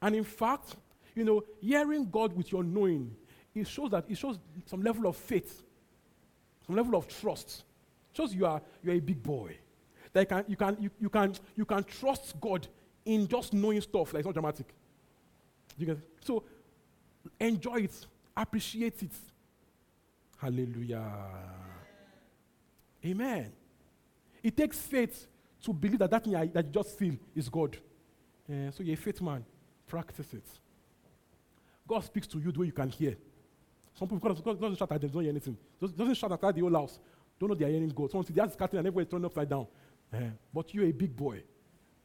And in fact, you know, hearing God with your knowing, it shows that it shows some level of faith, some level of trust. It shows you are you are a big boy that can, you, can, you, you, can, you can trust God in just knowing stuff. Like it's not dramatic. You get So enjoy it, appreciate it. Hallelujah. Amen. It takes faith to believe that that thing that you just feel is God. Uh, so you're a faith man. Practice it. God speaks to you the way you can hear. Some people, God, God doesn't shout at them, don't hear anything. Doesn't, shout at the whole house. Don't know they are hearing God. Someone see the house is and everywhere is turned upside down. Uh, but you're a big boy.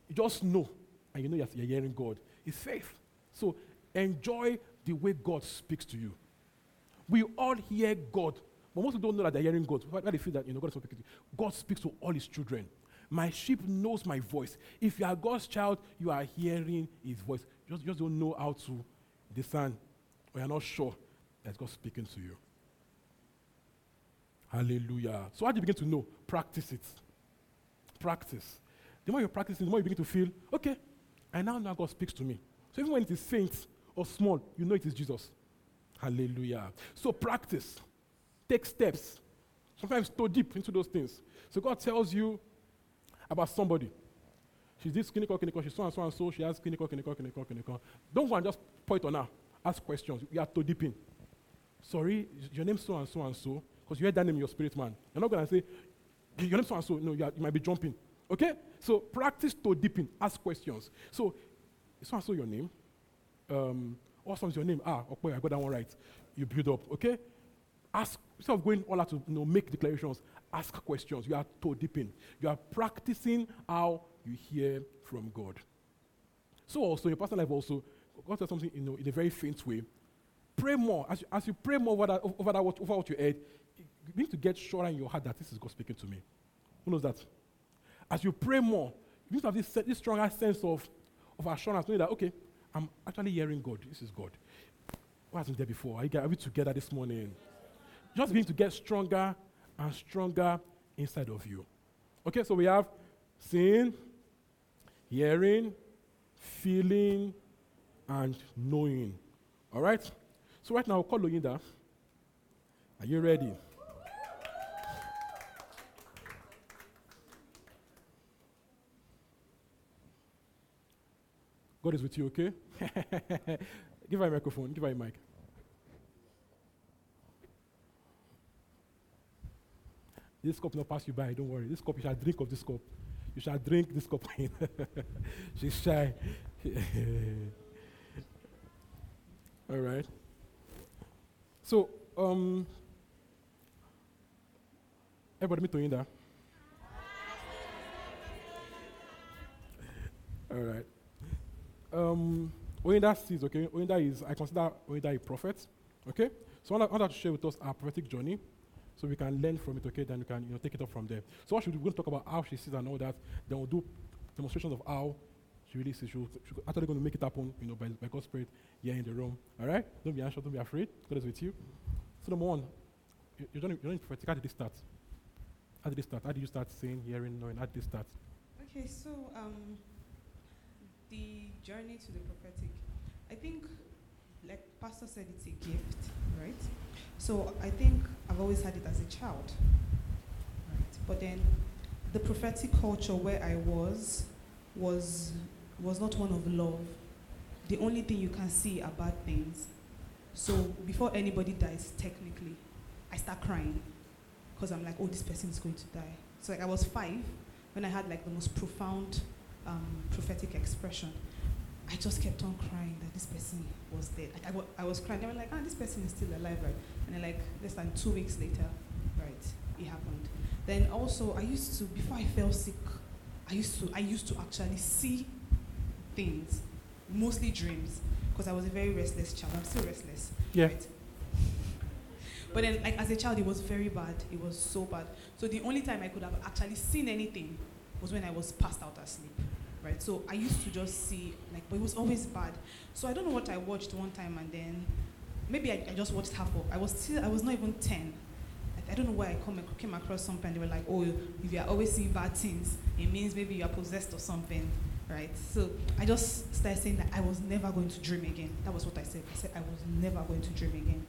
You just know, and you know you're, you're hearing God. It's faith. So enjoy the way God speaks to you. We all hear God, but most people don't know that they're hearing God. Why they feel that you know God is speaking to you? God speaks to all His children. My sheep knows my voice. If you are God's child, you are hearing His voice. You just, just don't know how to discern, or you're not sure that God's speaking to you. Hallelujah. So how do you begin to know? Practice it practice. The more you practice, the more you begin to feel, okay, I now know God speaks to me. So even when it is faint or small, you know it is Jesus. Hallelujah. So practice. Take steps. Sometimes go deep into those things. So God tells you about somebody. She's this clinical, clinical, she's so and so and so, she has clinical, clinical, clinical, clinical. Don't go and just point on her. Ask questions. You are too deep in. Sorry, your name so and so and so, because you heard that name in your spirit man. You're not going to say, your name so and so. No, you, are, you might be jumping. Okay? So practice toe dipping. Ask questions. So, so and so your name. Um, what is your name? Ah, okay, I got that one right. You build up. Okay? Ask instead of going all out to you know, make declarations. Ask questions. You are toe dipping. You are practicing how you hear from God. So also in your personal life also, God says something you know, in a very faint way. Pray more. As you, as you pray more over that, over, that, over what you heard, you need to get sure in your heart that this is God speaking to me. Who knows that? As you pray more, you need to have this, this stronger sense of, of assurance, knowing that, okay, I'm actually hearing God. This is God. What wasn't there before? Are, you, are we together this morning? Just begin to get stronger and stronger inside of you. Okay, so we have seeing, hearing, feeling, and knowing. All right? So right now, call Oyinda. Are you ready? God is with you, okay? Give her a microphone. Give her a mic. This cup will not pass you by, don't worry. This cup, you shall drink of this cup. You shall drink this cup. She's shy. All right. So, um, everybody meet Oyinda. All right. Um, Oyinda sees, okay? Oyinda is, I consider Oyinda a prophet, okay? So I want to share with us our prophetic journey so we can learn from it, okay? Then we can, you know, take it up from there. So what should we, we're going to talk about how she sees and all that. Then we'll do demonstrations of how she really sees. She's she actually going to make it happen, you know, by, by God's Spirit here in the room. All right? Don't be anxious, don't be afraid. God is with you. So number one, you're doing, you're doing prophetic. How did it start? How did it start? How did you start seeing, hearing, knowing? How did it start? Okay, so um, the journey to the prophetic, I think, like Pastor said, it's a gift, right? So I think I've always had it as a child, right? But then the prophetic culture where I was was was not one of love. The only thing you can see are bad things. So before anybody dies, technically, I start crying because I'm like, oh, this person is going to die. So like I was five when I had like the most profound um, prophetic expression. I just kept on crying that this person was dead. Like I, I was crying. They were like, ah, this person is still alive, right? And then like less than two weeks later, right, it happened. Then also I used to before I fell sick, I used to I used to actually see things, mostly dreams, because I was a very restless child. I'm still restless. Yeah. Right? But then, like as a child, it was very bad. It was so bad. So the only time I could have actually seen anything was when I was passed out asleep. Right. So I used to just see like, but it was always bad. So I don't know what I watched one time, and then maybe I, I just watched half of. I was still I was not even ten. I, I don't know where I come, came across something. They were like, oh, if you are always seeing bad things, it means maybe you are possessed or something right? So I just started saying that I was never going to dream again. That was what I said. I said I was never going to dream again.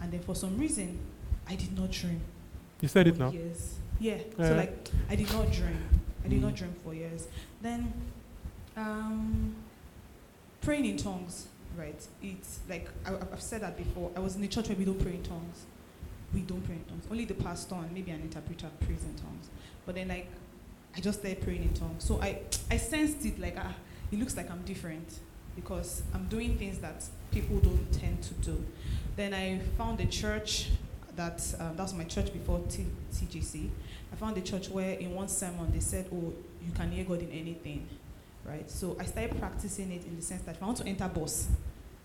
And then for some reason, I did not dream. You said it now. Years. Yeah. Yeah. So like I did not dream. I did not Mm. dream for years. Then um, praying in tongues, right? It's like I, I've said that before. I was in a church where we don't pray in tongues. We don't pray in tongues. Only the pastor and maybe an interpreter prays in tongues. But then like I just started praying in tongues. So I, I sensed it like, ah, it looks like I'm different because I'm doing things that people don't tend to do. Then I found a church that, um, that was my church before T- TGC. I found a church where in one sermon they said, oh, you can hear God in anything, right? So I started practicing it in the sense that if I want to enter bus,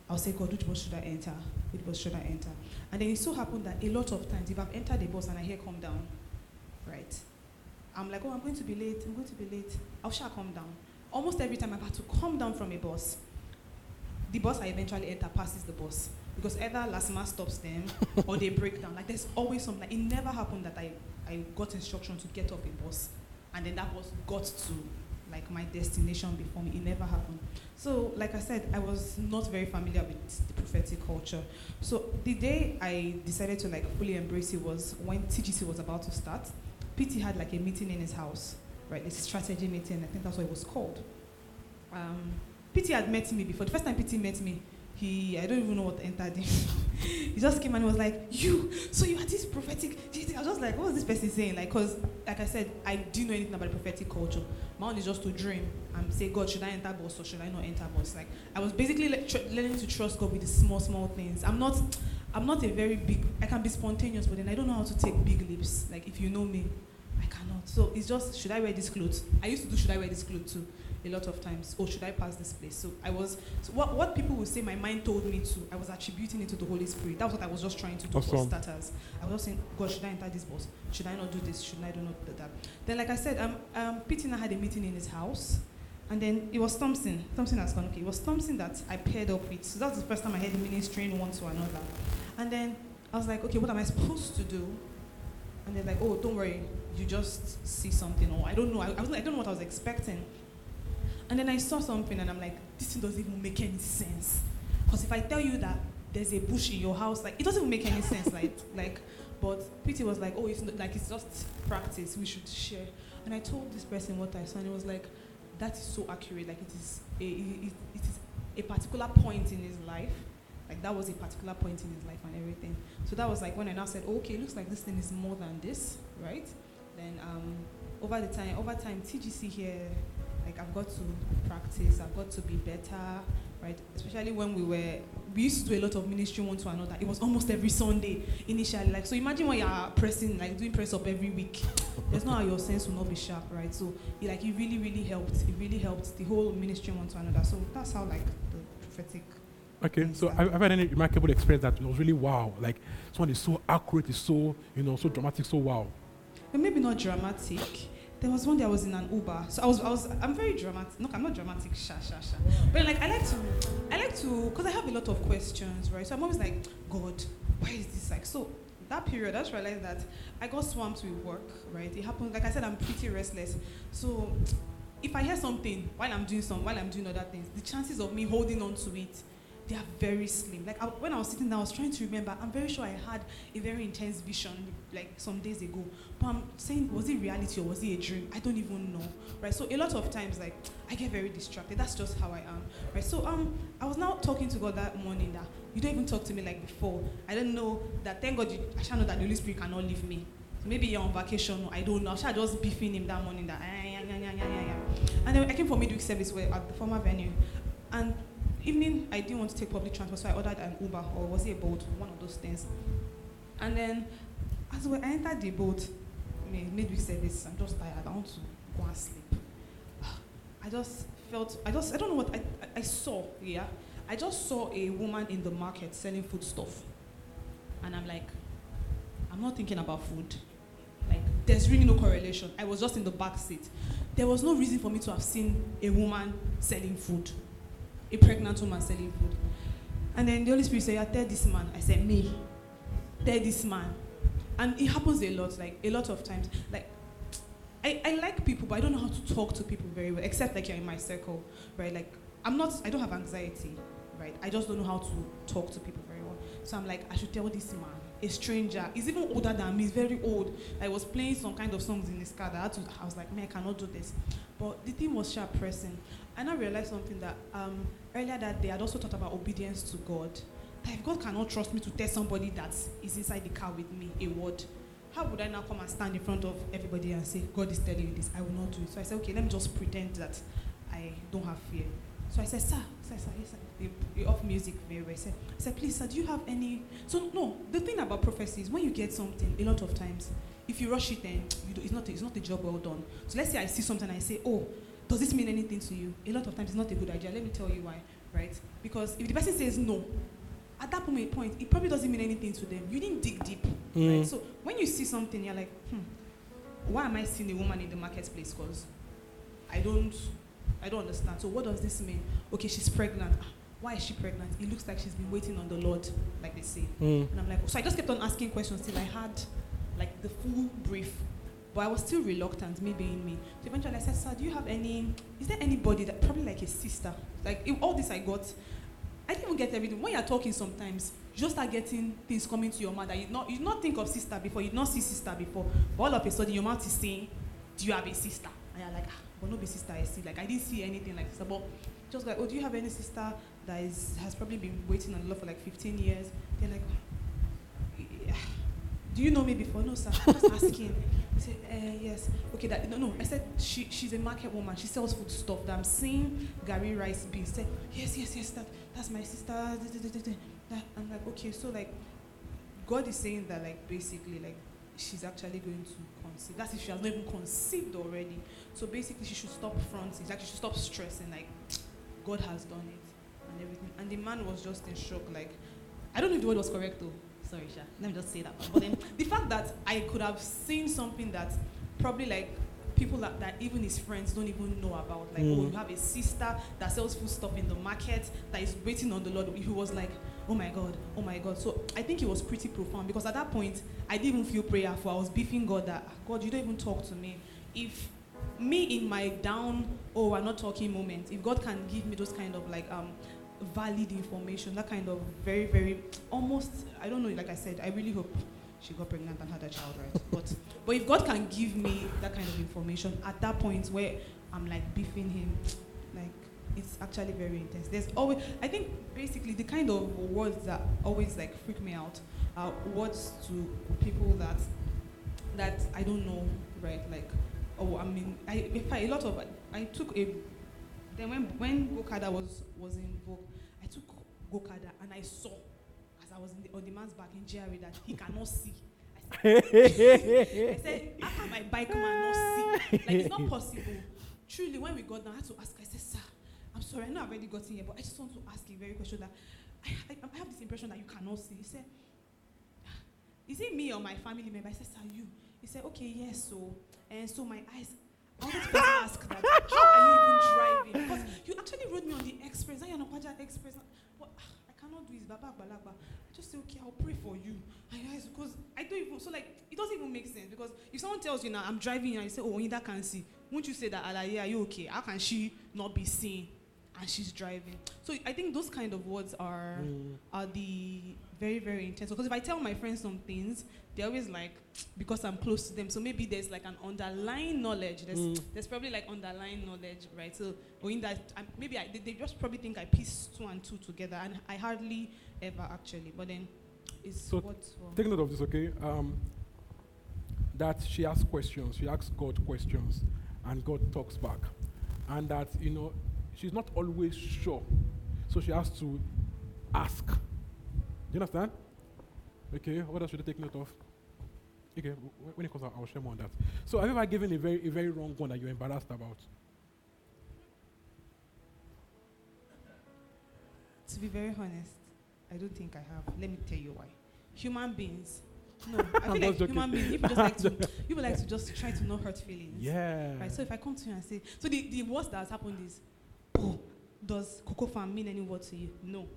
I'll say, God, which bus should I enter? Which bus should I enter? And then it so happened that a lot of times, if I've entered a bus and I hear come down, right? I'm like, oh, I'm going to be late. I'm going to be late. I'll shall come down. Almost every time I've had to come down from a bus, the bus I eventually enter passes the bus because either LASTMA stops them or they break down. Like there's always something. Like, it never happened that I, I got instruction to get off a bus and then that bus got to like my destination before me. It never happened. So, like I said, I was not very familiar with the prophetic culture. So the day I decided to like fully embrace it was when TGC was about to start. PT had like a meeting in his house, right? A strategy meeting. I think that's what it was called. Um, PT had met me before. The first time PT met me, he I don't even know what entered him. he just came and was like, "You, so you are this prophetic." do you think-" I was just like, "What was this person saying?" Like, cause like I said, I didn't know anything about the prophetic culture. My own is just to dream and say, "God, should I enter bus or should I not enter bus?" Like, I was basically le- tr- learning to trust God with the small, small things. I'm not, I'm not a very big. I can be spontaneous, but then I don't know how to take big leaps. Like, if you know me, I cannot. So it's just, should I wear this clothes? I used to do, should I wear this clothes too? A lot of times, oh, should I pass this place? So I was, so what, what people would say my mind told me to, I was attributing it to the Holy Spirit. That was what I was just trying to do for Awesome. starters. I was just saying, God, should I enter this bus? Should I not do this? Should I do not do that? Then, like I said, um, um, PT and I had a meeting in his house. And then it was Thompson. Thompson has gone, okay. It was Thompson that I paired up with. So that's the first time I the ministering one to another. And then I was like, okay, what am I supposed to do? And they're like, oh, don't worry, you just see something, or I don't know. I, I, I don't know what I was expecting. And then I saw something, and I'm like, this thing doesn't even make any sense. Because if I tell you that there's a bush in your house, like it doesn't even make any sense. Like, like, but PT was like, oh, it's not, like it's just practice. We should share. And I told this person what I saw, and it was like, that is so accurate. Like it is a, it, it is a particular point in his life. Like that was a particular point in his life and everything. So that was like when I now said, okay, it looks like this thing is more than this, right? Then um, over the time, over time, TGC here, like I've got to practice, I've got to be better, right? Especially when we were, we used to do a lot of ministry one to another. It was almost every Sunday initially. Like so, imagine when you're pressing, like doing press up every week. There's no how your sense will not be sharp, right? So, it, like it really, really helped. It really helped the whole ministry one to another. So that's how like the prophetic Okay, so I've, I've had any remarkable experience that was really wow. Like someone is so accurate, is so you know, so dramatic, so wow. Maybe not dramatic. There was one day I was in an Uber. So I was, I was, I'm very dramatic. No, I'm not dramatic, sha, sha, sha. But like, I like to, I like to, because I have a lot of questions, right? So I'm always like, God, why is this like? So that period, I just realized that I got swamped with work, right? It happened, like I said, I'm pretty restless. So if I hear something while I'm doing some, while I'm doing other things, the chances of me holding on to it they are very slim. Like I, when I was sitting down, I was trying to remember. I'm very sure I had a very intense vision like some days ago. But I'm saying, was it reality or was it a dream? I don't even know, right? So a lot of times, like I get very distracted. That's just how I am, right? So um, I was now talking to God that morning that you don't even talk to me like before. I don't know that. Thank God, you, I shall know that the Holy Spirit cannot leave me. So maybe you're on vacation. I don't know. I shall just beefing him that morning that. "Ah, yeah, yeah, yeah, yeah, yeah, yeah." And then I came for midweek service where at the former venue, and evening, I didn't want to take public transport, so I ordered an Uber or was it a Bolt, one of those things. And then, as we entered the Bolt, midweek service. I'm just tired. I want to go and sleep. I just felt, I just, I don't know what I, I saw. Yeah, I just saw a woman in the market selling food stuff, and I'm like, I'm not thinking about food. Like, there's really no correlation. I was just in the back seat. There was no reason for me to have seen a woman selling food a pregnant woman selling food. And then the Holy Spirit said, Yeah, tell this man. I said, Me. Tell this man. And it happens a lot, like a lot of times. Like I, I like people, but I don't know how to talk to people very well, except like you're in my circle, right? Like I'm not I don't have anxiety, right? I just don't know how to talk to people very well. So I'm like, I should tell this man, a stranger. He's even older than me, he's very old. I was playing some kind of songs in his car that I had to I was like, man, I cannot do this. But the thing was sharp pressing. And I realized something that um, earlier that day I'd also thought about obedience to God. That if God cannot trust me to tell somebody that is inside the car with me a word, how would I now come and stand in front of everybody and say, God is telling you this? I will not do it. So I said, okay, let me just pretend that I don't have fear. So I said, sir, sir, sir, yes, sir. Off music very well. I said, I said, please, sir, do you have any? So no, the thing about prophecy is when you get something, a lot of times, if you rush it, then you do, it's not it's not a job well done. So let's say I see something, I say, oh, does this mean anything to you? A lot of times it's not a good idea. Let me tell you why, right? Because if the person says no, at that point, it probably doesn't mean anything to them. You didn't dig deep, Mm. right? So when you see something, you're like, hmm, why am I seeing a woman in the marketplace? Because I don't, I don't understand. So what does this mean? Okay, she's pregnant. Ah, Why is she pregnant? It looks like she's been waiting on the Lord, like they say. Mm. And I'm like, so I just kept on asking questions till I had like the full brief. But I was still reluctant, me being me. So eventually I said, Sir, do you have any, is there anybody that, probably like a sister? Like if all this I got, I didn't even get everything. When you're talking sometimes, you just start getting things coming to your mind that you not you not think of sister before, you not see sister before. But all of a sudden your mouth is saying, Do you have a sister? And you're like, ah, but no be sister, I see. Like I didn't see anything like sister. But just like, oh, do you have any sister that is has probably been waiting on Lord for like 15 years? They're like, "Yeah. do you know me before? No, sir. I'm just asking. Said, uh, yes. Okay, that, no, no. I said, she, she's a market woman. She sells food stuff. That I'm seeing garri Rice beans. Said, yes, yes, yes, that, that's my sister. da, da, da, da, da." That, I'm like, okay, so like, God is saying that, like, basically, like, she's actually going to conceive. That's if she has not even conceived already. So basically, she should stop fronting. Like she should stop stressing. Like God has done it and everything. And the man was just in shock. Like I don't know if the word was correct though. Sorry, Sha. Let me just say that. But then the fact that I could have seen something that probably like people that, that even his friends don't even know about. Like, oh, Mm. you have a sister that sells food stuff in the market that is waiting on the Lord. He was like, oh my God, oh my God. So I think it was pretty profound because at that point, I didn't even feel prayerful. I was beefing God that, "Ah, God, you don't even talk to me. If me in my down, oh, we're not talking moment, if God can give me those kind of like, um, valid information, that kind of very, very, almost, I don't know, like I said, I really hope she got pregnant and had a child, right? But but if God can give me that kind of information at that point where I'm like beefing him, like it's actually very intense. There's always, I think, basically the kind of words that always like freak me out are words to people that that I don't know, right? Like, oh, I mean, I in a lot of I took a then when when Gokada was was in Gokada and I saw as I was in the, on the man's back in Jerry that he cannot see. I said, I said, how can my bike man not see? Like, it's not possible. Truly, when we got down, I had to ask, I said, sir, I'm sorry, I know I've already gotten here, but I just want to ask a very question that I, I, I have this impression that you cannot see. He said, is it me or my family member? I said, sir, you. He said, okay, yes, so, and so my eyes, I wanted to ask that, how are you even driving? Because you actually rode me on the express, that Yanapaja express, I cannot do this, Baba Balaba. I just say, okay, I'll pray for you. Because I don't even, so like, it doesn't even make sense. Because if someone tells you now, I'm driving and you say, oh, Oyinda can see, won't you say that, Alaye, are you okay? How can she not be seen? And she's driving. So I think those kind of words are Mm. are the very very intense. Because if I tell my friends some things, they're always like, because I'm close to them. So maybe there's like an underlying knowledge. There's Mm. there's probably like underlying knowledge, right? So or in that, I, maybe I, they, they just probably think I piece two and two together, and I hardly ever actually. But then, it's So what. Take note of this, okay? Um, that she asks questions, she asks God questions, and God talks back. And that, you know, she's not always sure. So she has to ask. Do you understand? Okay, what else should I take note of? Okay, when it comes out, I'll share more on that. So have you ever given a very, a very wrong one that you're embarrassed about? To be very honest, I don't think I have. Let me tell you why. Human beings. No, I feel like joking. human beings. People just like to. People like to just try to not hurt feelings. Yeah. Right. So if I come to you and say, so the, the worst that has happened is, oh, does Coco Farm mean any word to you? No.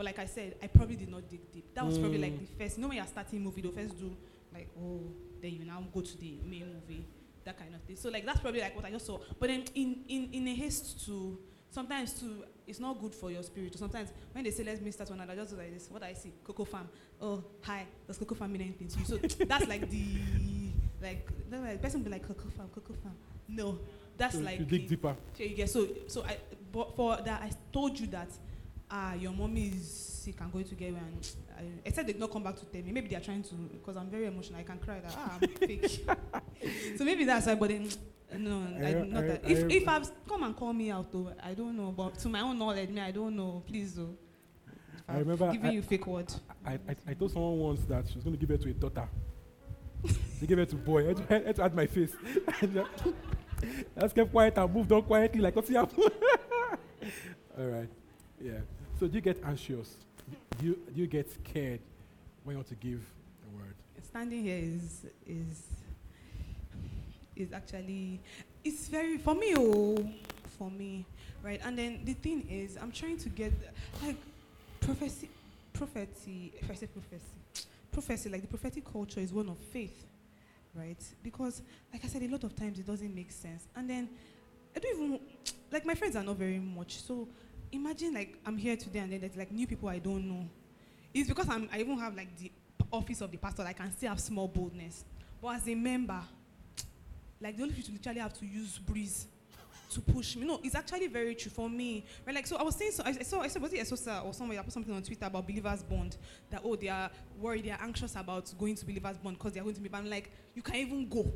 But like I said, I probably did not dig deep. That was probably like Mm. the first. You know when you're starting movie, they'll first do like, oh, then you now go to the main movie, that kind of thing. So like that's probably like what I just saw. But then in in in a haste to sometimes too, it's not good for your spirit. Sometimes when they say let's meet start one another, just do like this. What I see, Coco Farm. Oh, hi. Does Coco Farm mean anything to you? So that's like the like the person be like Coco Farm, Coco Farm. No, that's So like you dig the- deeper. so you get so so I but for that I told you that ah your mommy is sick and going to get well and I, except they did not come back to tell me maybe they are trying to because I'm very emotional I can cry that ah I'm fake so maybe that's why but then no I, I- not I- that if I- if I've come and call me out though I don't know but to my own knowledge me I don't know please though I remember giving I- you fake word I, I, I told someone once that she was going to give birth to a daughter. she gave birth to a boy. I had to, I had to add my face. And, uh, I just kept quiet and moved on quietly like, what's happening? All right. Yeah. So do you get anxious? Do you, do you get scared when you want to give a word? standing here is is is actually it's very for me oh for me right and then the thing is i'm trying to get like prophecy prophecy if i say prophecy prophecy like the prophetic culture is one of faith right because like i said a lot of times it doesn't make sense and then i don't even like my friends are not very much so imagine like i'm here today and then there's like new people i don't know it's because I'm, i even have like the office of the pastor i can still have small boldness but as a member like the only people literally have to use breeze to push me. No, it's actually very true for me. Right? Like so, I was saying. So I, I saw. I saw. Was it Esosa or somebody? I put something on Twitter about believers bond. That oh, they are worried. They are anxious about going to believers bond because they are going to be. But I'm like, you can't even go.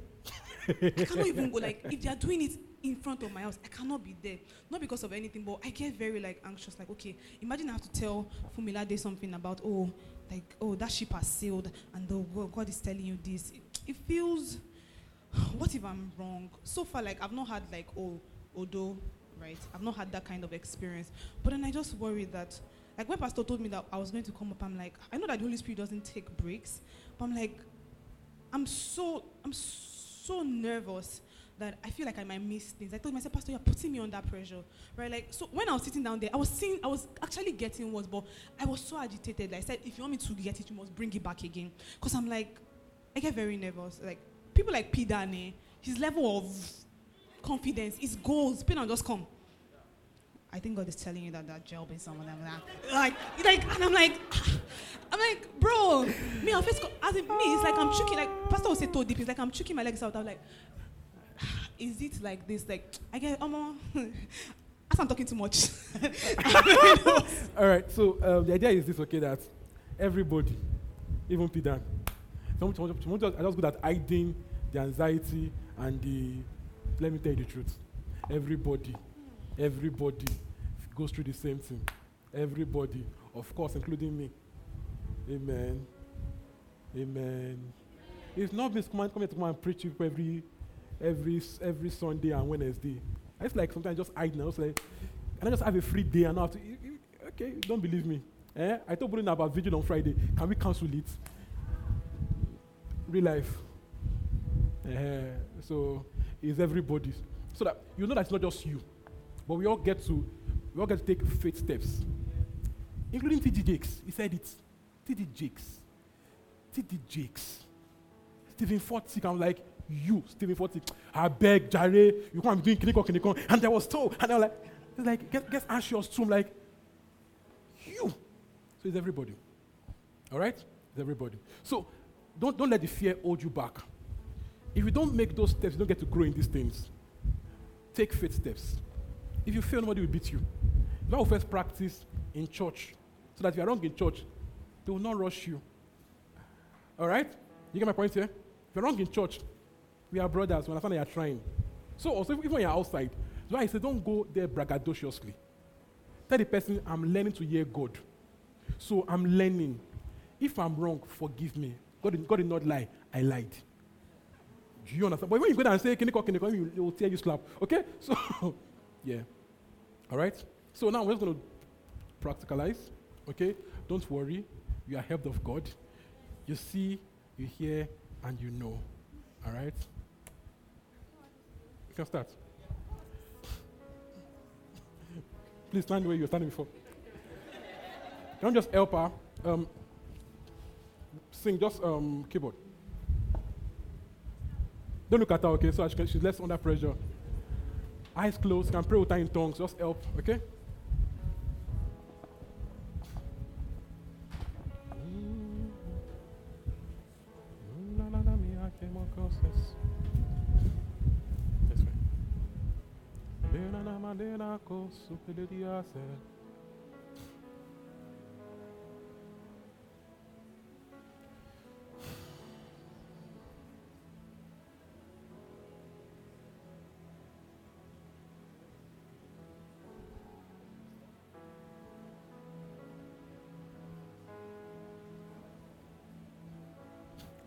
I cannot even go. Like if they are doing it, in front of my house. I cannot be there. Not because of anything, but I get very like anxious. Like, okay, imagine I have to tell Fumilade something about, oh, like, oh, that ship has sailed and the God, God is telling you this. It, it feels, what if I'm wrong? So far, like, I've not had like, oh, Odo, right? I've not had that kind of experience. But then I just worry that, like, when Pastor told me that I was going to come up, I'm like, I know that the Holy Spirit doesn't take breaks, but I'm like, I'm so, I'm so nervous that I feel like I might miss things. I told myself, Pastor, you're putting me under pressure, right? Like, so when I was sitting down there, I was seeing, I was actually getting words, but I was so agitated. Like I said, if you want me to get it, you must bring it back again. Because I'm like, I get very nervous. Like, people like P. Dane, his level of confidence, his goals, Pin and just come. I think God is telling you that that job is someone like, like, like, and I'm like, I'm like, bro, me, I'll face, as in me, it's like I'm choking, like, Pastor will say toe deep, it's like I'm choking my legs out. I'm like, is it like this? Like, I get, um, as I'm talking too much. All right, so um, the idea is this, okay, that everybody, even Pidan, are just good at hiding the anxiety and the, let me tell you the truth. Everybody, everybody goes through the same thing. Everybody, of course, including me. Amen. Amen. It's not been coming to come and preach you every every every Sunday and Wednesday. I just like sometimes just hide now. Like, can I just have a free day and I have to, Okay, don't believe me. Eh? I told Bruno about vigil on Friday. Can we cancel it? Real life. Uh, so it's everybody. So that you know that it's not just you, but we all get to we all get to take faith steps, including TD Jakes. He said it. TD Jakes. TD Jakes. Stephen Furtick. I'm like, you, Stephen Furtick, I beg, Jare, you can't be doing clinical, clinical. And there was so, and I was like, it's like, get, get anxious too. I'm like, you. So it's everybody. All right? It's everybody. So don't, don't let the fear hold you back. If you don't make those steps, you don't get to grow in these things. Take faith steps. If you fail, nobody will beat you. Will first practice in church. So that if you're wrong in church, they will not rush you. All right? You get my point here? If you're wrong in church, we are brothers. We understand that you're trying. So also, even when you're outside, that's why I say don't go there braggadociously. Tell the person, I'm learning to hear God. So I'm learning. If I'm wrong, forgive me. God God did not lie. I lied. Do you understand? But when you go there and say, can you call, can you call, he will tear you slap. Okay? So, yeah. All right? So now we're just going to practicalize. Okay? Don't worry. You are helped of God. You see, you hear, and you know. All right? You can start. Please stand where you were standing before. Don't just help her. Um, sing just um, keyboard. Don't look at her, okay? So she can, she's less under pressure. Eyes closed, can pray with her in tongues. Just help, okay?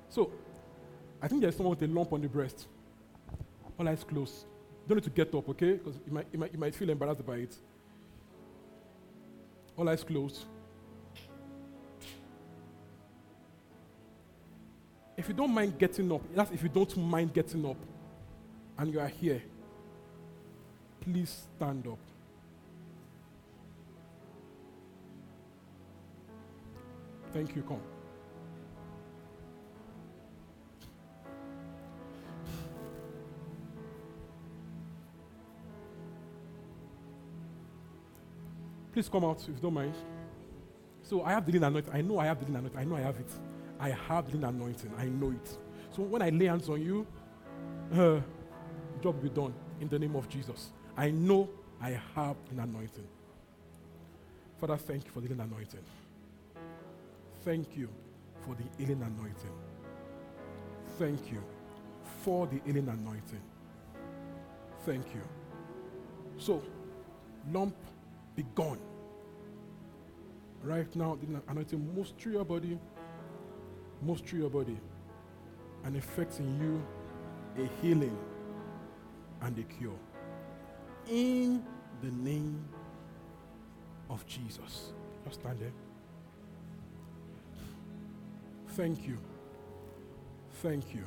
So, I think there's someone with a lump on the breast. All eyes closed. Don't need to get up, okay? Because you might, you, might, you might feel embarrassed by it. All eyes closed. If you don't mind getting up, that's if you don't mind getting up and you are here, please stand up. Thank you. Come. Please come out if you don't mind. So I have the healing anointing. I know I have the healing anointing. I know I have it. I have the healing anointing. I know it. So when I lay hands on you, uh, job be done in the name of Jesus. I know I have the anointing. Father, thank you for the healing anointing. Thank you for the healing anointing. Thank you for the healing anointing. Thank you. So, lump be gone. Right now, the anointing moves through your body, moves through your body, and effects in you a healing and a cure. In the name of Jesus. Just stand there. Thank you. Thank you.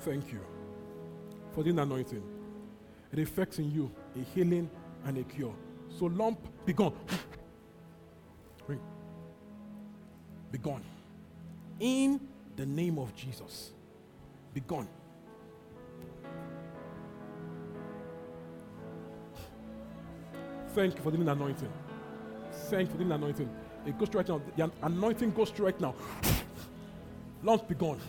Thank you for the anointing. It effects in you a healing and a cure. So lump, be gone. Ring. Be gone. In the name of Jesus. Be gone. Thank you for the anointing. Thank you for the anointing. It goes right now. The anointing goes right now. Lumps be gone.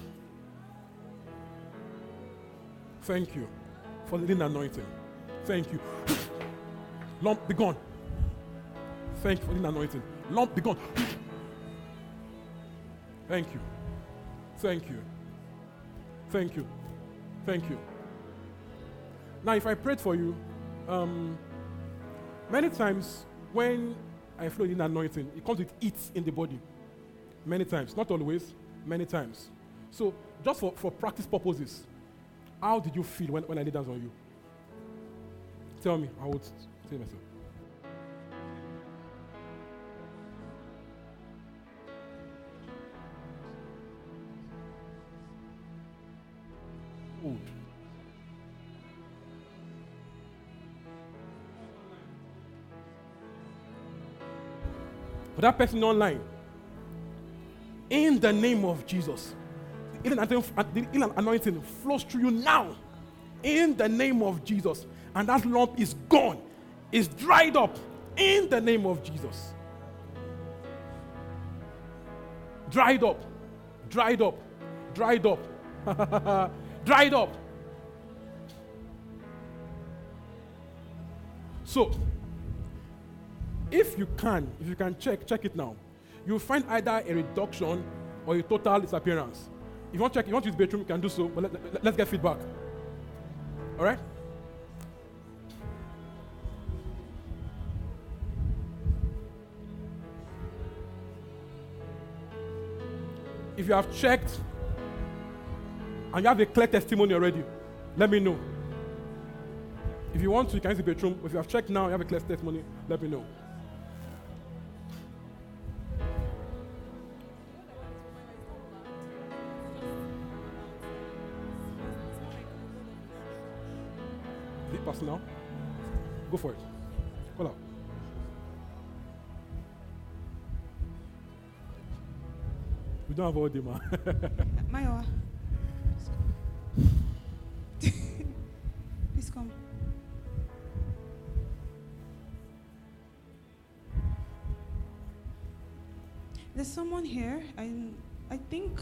Thank you for the anointing. Thank you. Lump be gone. Thank you for the anointing. Lump be gone. Thank you. Thank you. Thank you. Thank you. Now, if I prayed for you, um, many times when I flow in anointing, it comes with heat in the body. Many times. Not always, many times. So, just for, for practice purposes, how did you feel when, when I laid hands on you? Tell me. I would For that person online, in the name of Jesus, the anointing flows through you now. In the name of Jesus. And that lump is gone, is dried up. In the name of Jesus. Dried up, dried up, dried up, dried up. So, if you can, if you can check, check it now. You'll find either a reduction or a total disappearance. If you want to check, you want to use bathroom, you can do so, but let, let, let's get feedback. All right? If you have checked and you have a clear testimony already, let me know. If you want to, you can use the bathroom. If you have checked now, you have a clear testimony, let me know. now? Go for it. Come. There's someone here. I, I think,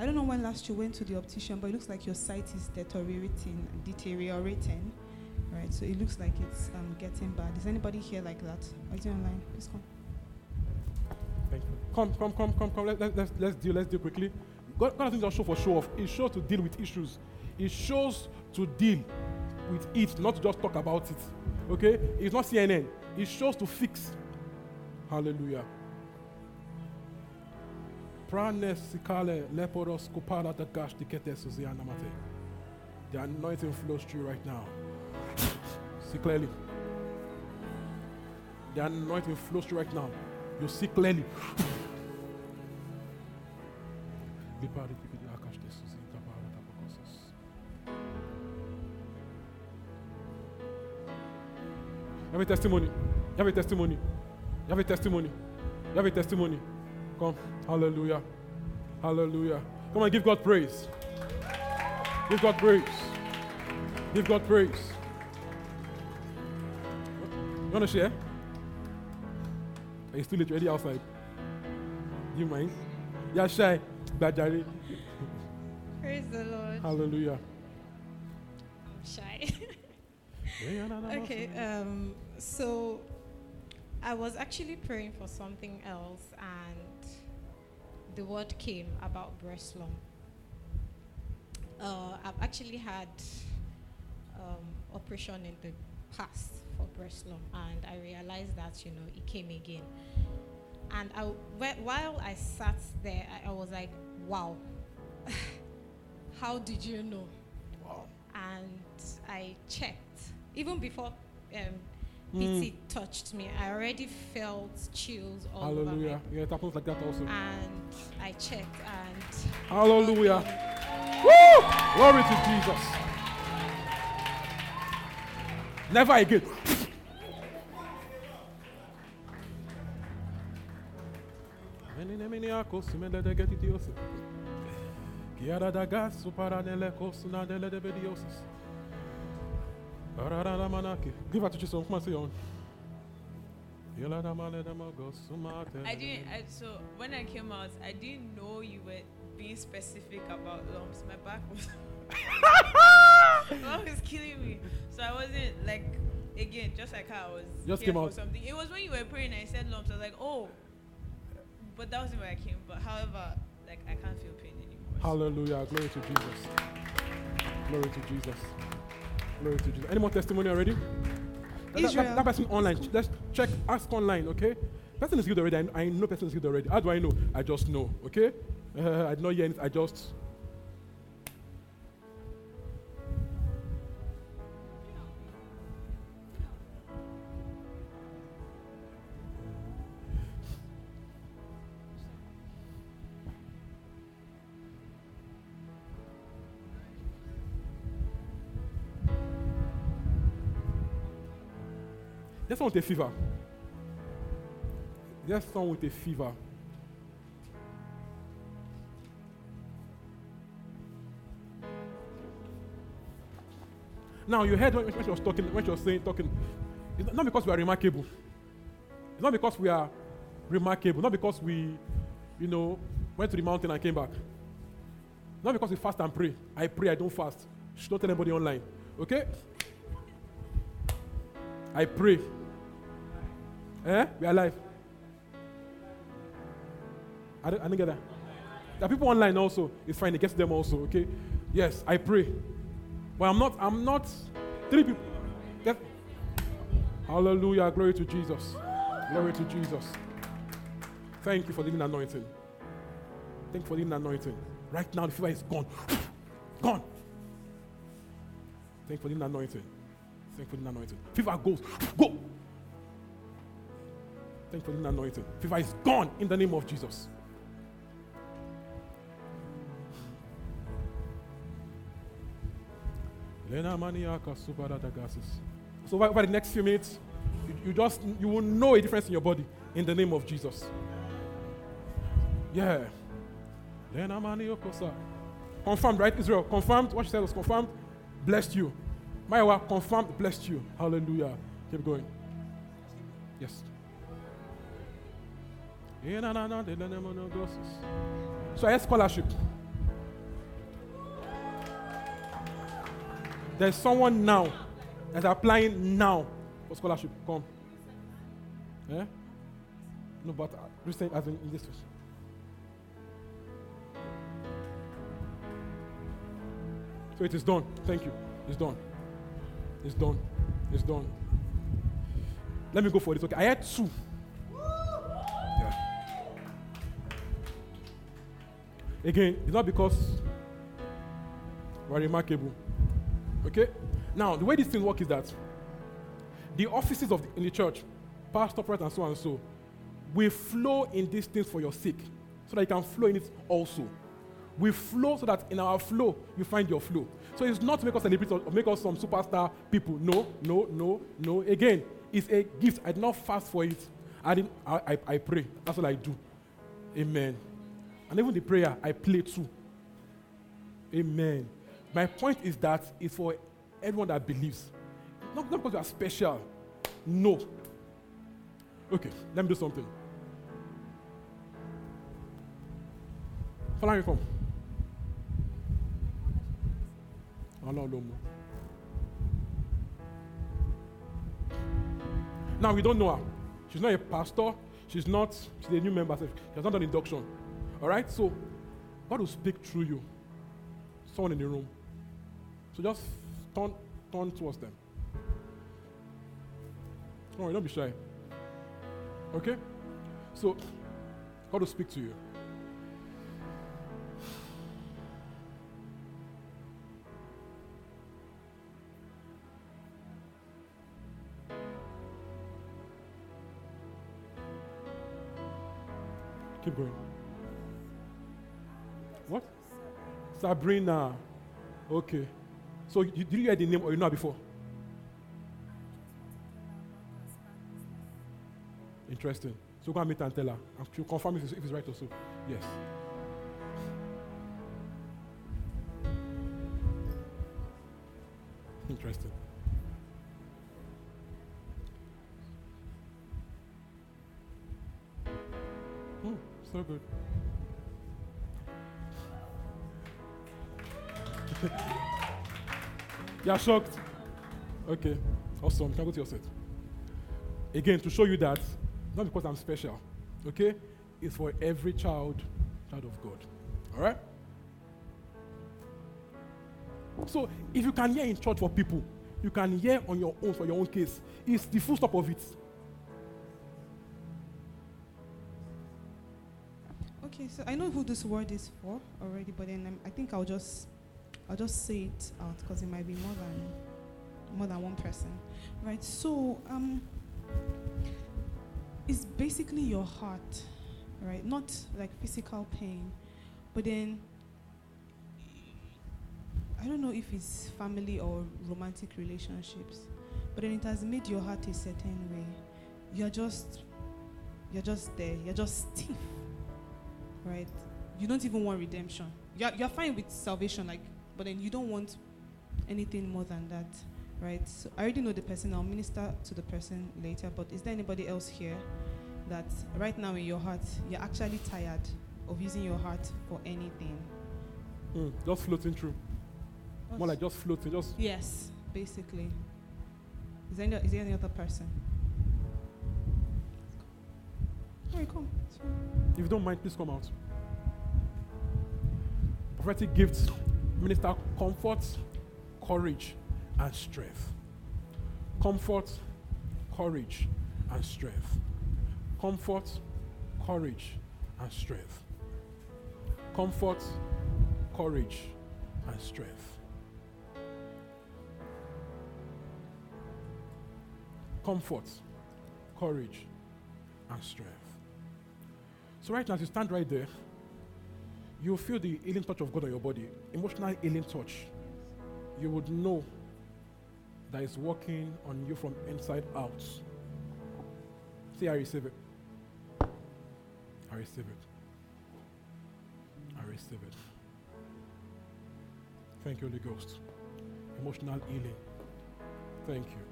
I don't know when last you went to the optician, but it looks like your sight is deteriorating, deteriorating. Right, so it looks like it's um, getting bad. Is anybody here like that? Is it online? Please come. Come, come, come, come, come. Let, let, let's, let's deal, let's deal quickly. God, God doesn't just show for show off. It shows to deal with issues. It shows to deal with it, not to just talk about it. Okay? It's not CNN. It shows to fix. Hallelujah. The anointing flows through right now. See clearly. The anointing flows through right now. You see clearly. You have a testimony. You have a testimony. You have a testimony. You have a testimony. Come. Hallelujah. Hallelujah. Come on, give God praise. Give God praise. Give God praise. You want to share? Are you still ready outside? Do you mind? Yeah, shy. Bajari. Praise the Lord. Hallelujah. Shy. okay, um, so I was actually praying for something else, and the word came about breast lump. Uh, I've actually had um, operation in the past for breast lump, and I realized that you know it came again. And I, while I sat there, I, I was like, "Wow, how did you know?" Wow. And I checked even before um, PT touched me. I already felt chills all over Hallelujah. Yeah, it happens like that also. and I checked and Hallelujah. Woo! Glory to Jesus. Never again. Give her to Jesus. Come on, say on. I didn't. I, so when I came out, I didn't know you were being specific about lumps. My back was. my back was killing me. So I wasn't like. Again, just like how I was Just came for out. something. It was when you were praying. I said lumps. I was like, oh. But that wasn't where I came. But however, like I can't feel pain anymore. so- Hallelujah. Glory to Jesus. Glory to Jesus. Glory to Jesus. Any more testimony already? That- that- Israel. That, that person online. Let's check. Ask online, okay? Person is good already. I, I know person is good already. How do I know? I just know, okay? Uh, I did not hear anything. I just. With a fever. There's someone with a fever. Now you heard when, when she was talking, when she was saying talking. It's not because we are remarkable. It's not because we are remarkable. Not because we, you know, went to the mountain and came back. Not because we fast and pray. I pray, I don't fast. Should not tell anybody online. Okay? I pray. Eh? We are alive. I don't, I didn't get that. There are people online also. It's fine. It gets them also. Okay. Yes, I pray. But I'm not. I'm not. Three people. Get, hallelujah. Glory to Jesus. Glory to Jesus. Thank you for the anointing. Thank you for the anointing. Right now, the fever is gone. gone. Thank you for the anointing. Thank you for the anointing. Fever goes. Go. Thank you for the anointing. Fever is gone in the name of Jesus. So over, the next few minutes, you, you just you will know a difference in your body in the name of Jesus. Yeah. Confirmed, right, Israel? Confirmed. What she said was confirmed. Blessed you. Maiwa, confirmed, blessed you. Hallelujah. Keep going. Yes. So I had scholarship. There's someone now that's applying now for scholarship. Come. Eh? No, but uh, recent as in, this. So it is done. Thank you. It's done. It's done. It's done. Let me go for this. Okay, I had two. Again, it's not because we're remarkable. Okay? Now, the way these things work is that the offices of the, in the church, pastor, prophet, and so and so, we flow in these things for your sake, so that you can flow in it also. We flow so that in our flow you find your flow. So it's not to make us celebrate or make us some superstar people. No, no, no, no. Again, it's a gift. I did not fast for it. I didn't. I, I, I pray. That's what I do. Amen. And even the prayer I play too. Amen. My point is that it's for everyone that believes. Not, not because you are special. No. Okay, let me do something. Follow me come. Oh, no. Now we don't know her. She's not a pastor. She's not. She's a new member. She has not done induction. All right. So God will speak through you. Someone in the room. So just turn, turn towards them. Don't worry, don't be shy. Okay? So, God will speak to you. Keep going. What? Sabrina. Okay. So, you, did you hear the name or you know before? Interesting. So go and meet and tell her. And she'll confirm if it's, if it's right also. Yes. Interesting. Oh, so good. You're shocked? Okay, awesome. You can go to your set. Again, to show you that, not because I'm special, okay? It's for every child, child of God. All right? So, if you can hear in church for people, you can hear on your own for your own case. It's the full stop of it. Okay, so I know who this word is for already, but then um, I think I'll just I'll just say it out because it might be more than more than one person, right? So um, it's basically your heart, right? Not like physical pain, but then I don't know if it's family or romantic relationships, but then it has made your heart a certain way. You're just you're just there. You're just stiff, right? You don't even want redemption. You're, you're fine with salvation, like, but then you don't want anything more than that, right? So I already know the person. I'll minister to the person later. But is there anybody else here that right now in your heart you're actually tired of using your heart for anything? Mm, just floating through. More like just floating, just Yes, basically. Is there any, is there any other person? Come. If you don't mind, please come out. Prophetic gifts minister comfort, courage, and strength. Comfort, courage, and strength. Comfort, courage, and strength. Comfort, courage, and strength. Comfort, courage, and strength. So, right now, as you stand right there, you'll feel the healing touch of God on your body, emotional healing touch. You would know that it's working on you from inside out. Say, I receive it. I receive it. I receive it. Thank you, Holy Ghost. Emotional healing. Thank you.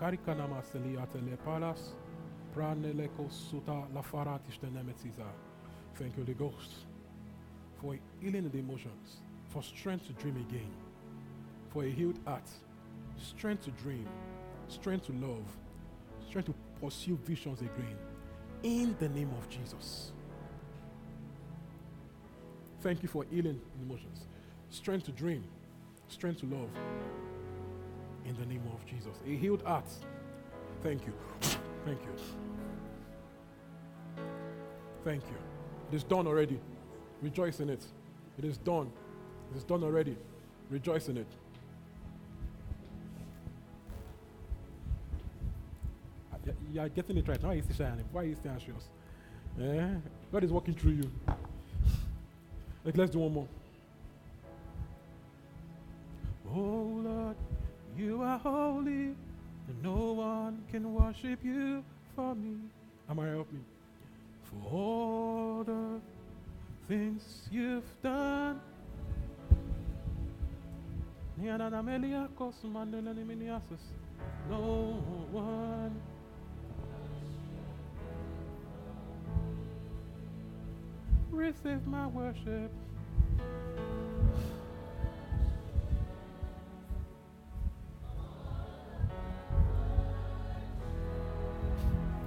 Karikanama seliatele palas. Praneleko suta lafaratish tenemetiza. Thank you, Holy Ghost, for healing the emotions, for strength to dream again, for a healed heart, strength to dream, strength to love, strength to pursue visions again. In the name of Jesus. Thank you for healing emotions, strength to dream, strength to love. In the name of Jesus. A healed heart. Thank you. Thank you. Thank you. It is done already. Rejoice in it. It is done. It is done already. Rejoice in it. You are getting it right. Why are you shining? Why are you still anxious? Eh? God is working through you. Like, let's do one more. Oh Lord, you are holy, and no one can worship you for me. Am I help me? For all the things you've done. No one. Receive my worship.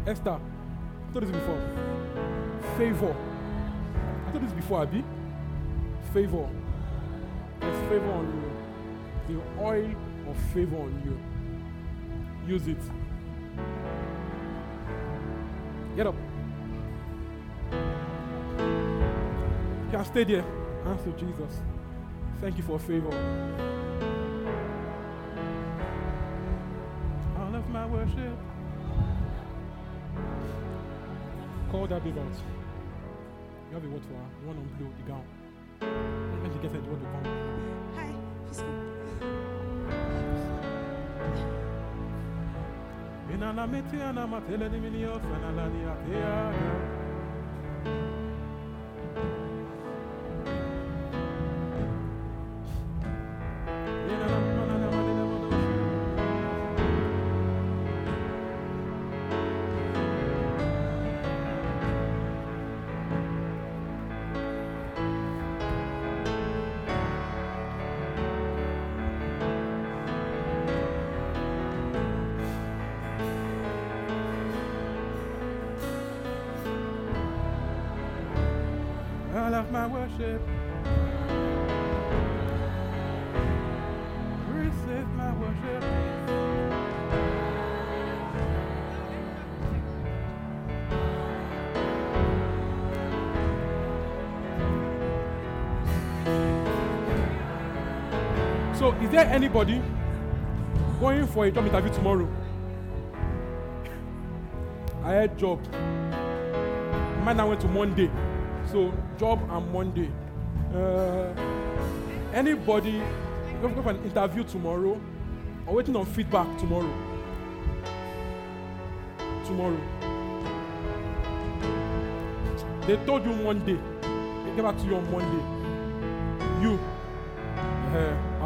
Esther, told this before favor. I told this before, Abby. Favor. There's favor on you. The oil of favor on you. Use it. Get up. You can stay there. Answer Jesus. Thank you for favor. That babe out. You have a word for her. One on blue, the gown. When she gets it, what to come. Hi, Fisco. Inana meti ana matele minio sanala atea. There anybody going for a job interview tomorrow? I had job. Mine I went to Monday. So job and Monday. Uh, anybody going for an interview tomorrow or waiting on feedback tomorrow? Tomorrow. They told you Monday. They get back to you on Monday. You.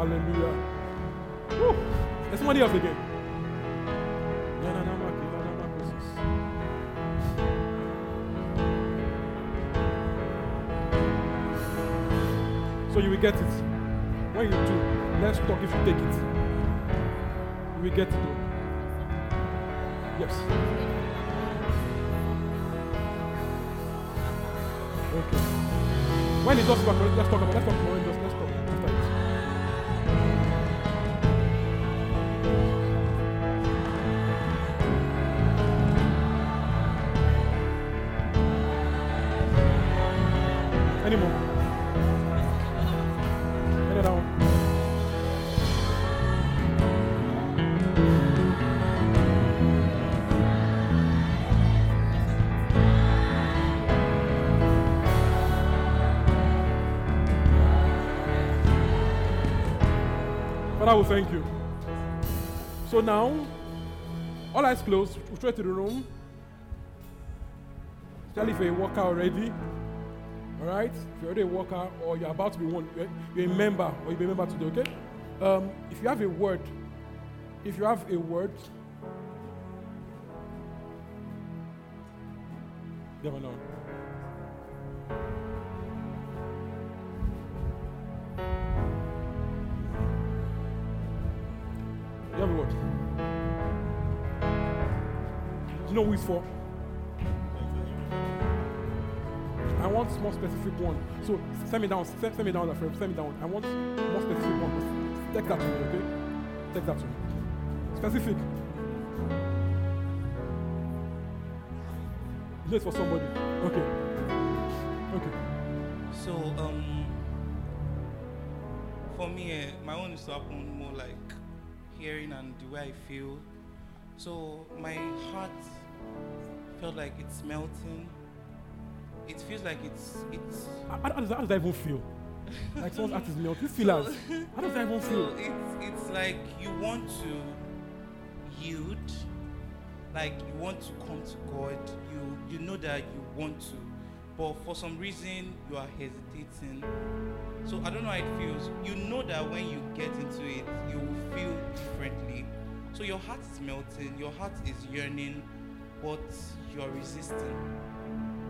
Hallelujah. Woo. There's somebody else again. So you will get it. When you do, let's talk if you take it. You will get it though. Yes. Okay. When does back, let's talk about let's talk. Let's, let's We thank you. So now, all eyes closed, we'll straight to the room. Tell if you're a worker already. All right? If you're already a worker or you're about to be one, you're, you're a member or you'll be a member today, okay? Um, if you have a word, if you have a word, never know. You know who it's for? I want more specific one. So send me down, send, send me down frame, send me down. I want more specific one. Take that to me, okay? Take that to me. Specific. You for somebody. Okay. Okay. So, um, for me, eh, my own is to happen more like hearing and the way I feel. So, my heart felt like it's melting. It feels like it's it's. How, how does, how does that even feel? Like someone's heart is melting. This feelers. How does that even feel? So feel? it's it's like you want to yield, like you want to come to God. You you know that you want to, but for some reason you are hesitating. So I don't know how it feels. You know that when you get into it, you will feel differently. So your heart is melting, your heart is yearning, but you're resisting.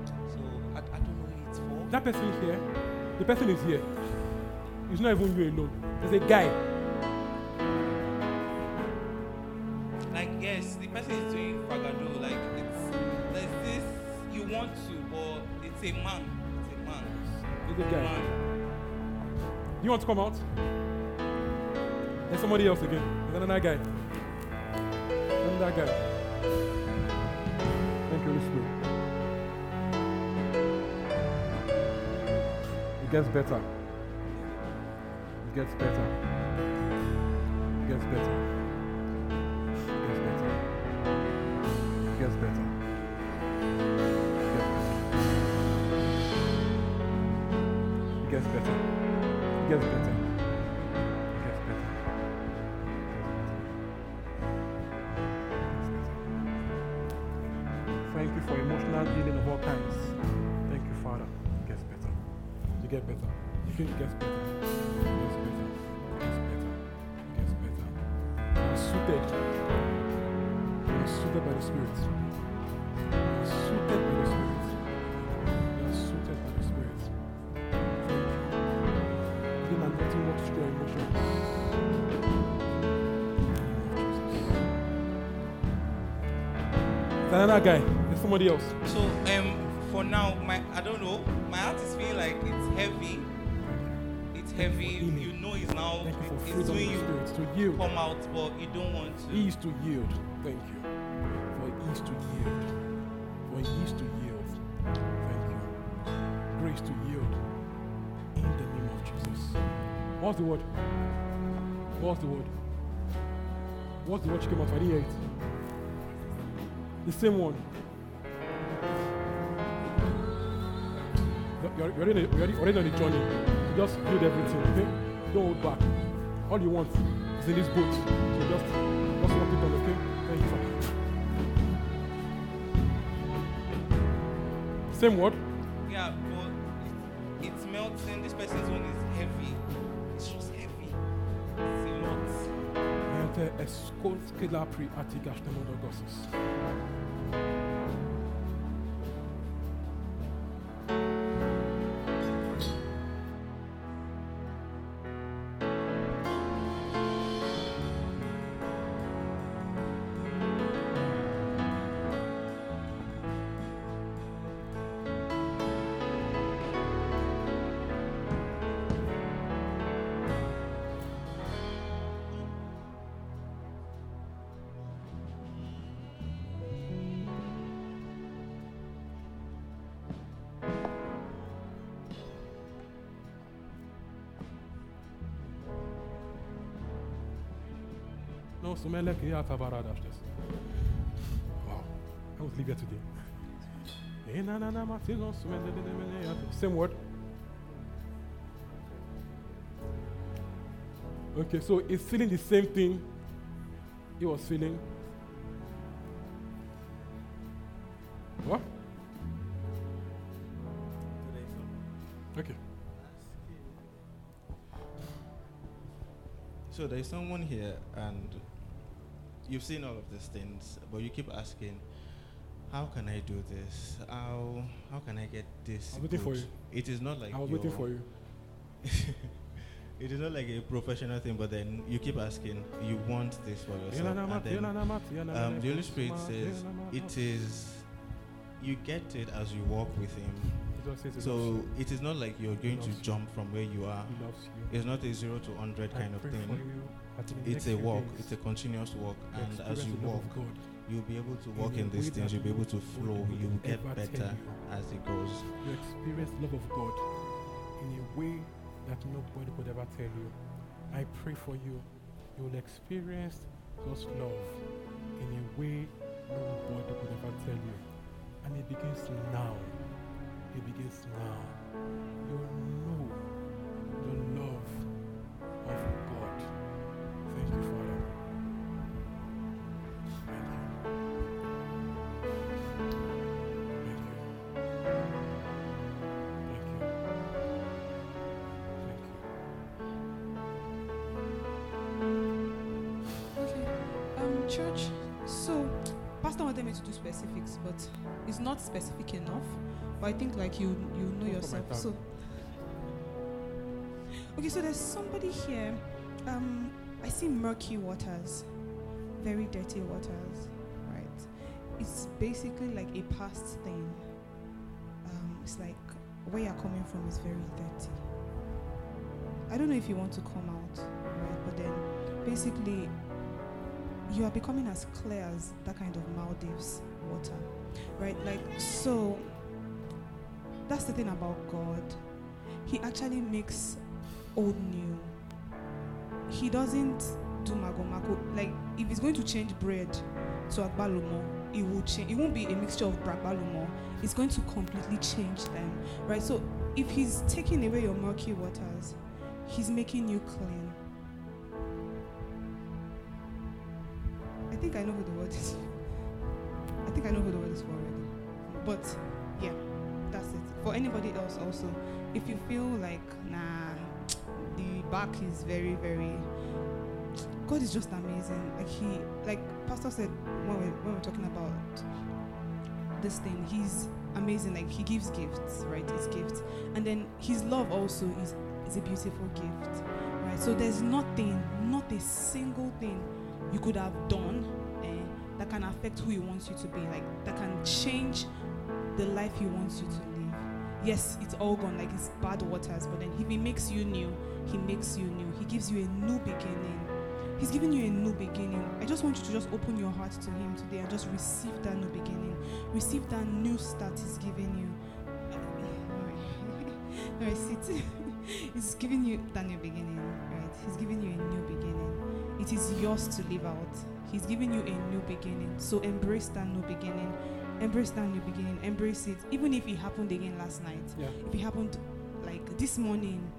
So I, I don't know what it's for. That person is here. The person is here. It's not even you alone. There's a guy. Like yes, the person is doing fagado. Like it's there's this you want to, but it's a man. It's a man. There's a guy. Man. You want to come out? There's somebody else again. There's another guy go? Thank you, Holy Spirit. It gets better. It gets better. It gets better. There another guy? There's somebody else. So um for now, my I don't know, my heart is feeling like it's heavy. It's heavy. You know it's now you it's doing you to yield. come out, but you don't want to. Ease to yield. Thank you. For ease to yield. For ease to yield. Thank you. Grace to yield. In the name of Jesus. What's the word? What's the word? What's the word she came out? I didn't hear it. The same one. You're, you're, already, you're already, on the journey. You just build everything, okay? Don't hold back. All you want is in this boat. So just, just walk it on, okay? Thank you, Father. Same word. Yeah, but it, it's melting. This person's one is heavy. It's just heavy. It's a lot. Mente eskolskila pri atigash temodogosis. so melek ya tabaradaştes. Wow. I was today. Same word. Okay, so it's feeling the same thing he was feeling. What? Okay. So there is someone here, and you've seen all of these things, but you keep asking, "How can I do this? How how can I get this?" I was waiting for you. It is not like I was waiting for you. it is not like a professional thing, but then you keep asking, you want this for yourself, Yela na mat, and then yela na mat, yela na um, the Holy Spirit says yela na mat. it is. You get it as you walk with Him. He just says loves So it is not like you're going to jump from where you are. It's not a zero to hundred kind of thing. for you that in the It's a walk. It's a continuous walk, and as you walk, you'll be able to walk in these things. You'll be able to flow. You will get better as it goes. You experience love of God in a way that nobody could ever tell you. I pray for you. You will experience God's love in a way nobody could ever tell you. And it begins now begins now. Uh, your it's not specific enough. But I think like you, you know yourself. So, okay. So there's somebody here. Um, I see murky waters, very dirty waters, right? It's basically like a past thing. Um, it's like where you're coming from is very dirty. I don't know if you want to come out, right? But then basically you are becoming as clear as that kind of Maldives water, right? Like, so that's the thing about God. He actually makes old new. He doesn't do mago mago. Like if he's going to change bread to agbalumo, it will change. It won't be a mixture of agbalumo. It's going to completely change them, right? So if he's taking away your murky waters, he's making you clean. I think I know who the word is. I think I know who the word is for already. But yeah, that's it. For anybody else also, if you feel like nah, the back is very, very God is just amazing. Like he like Pastor said when we when we're talking about this thing, he's amazing. Like he gives gifts, right? His gifts. And then his love also is is a beautiful gift. Right? So there's nothing, not a single thing you could have done can affect who he wants you to be, like that can change the life he wants you to live. Yes, it's all gone, like it's bad waters, but then if he makes you new, he makes you new. He gives you a new beginning. He's giving you a new beginning. I just want you to just open your heart to Him today and just receive that new beginning. Receive that new start He's giving you. All right, sit. He's giving you that new beginning, right? He's giving you a new beginning. It is yours to live out. He's giving you a new beginning. So embrace that new beginning. Embrace that new beginning. Embrace it. Even if it happened again last night. Yeah. If it happened like this morning.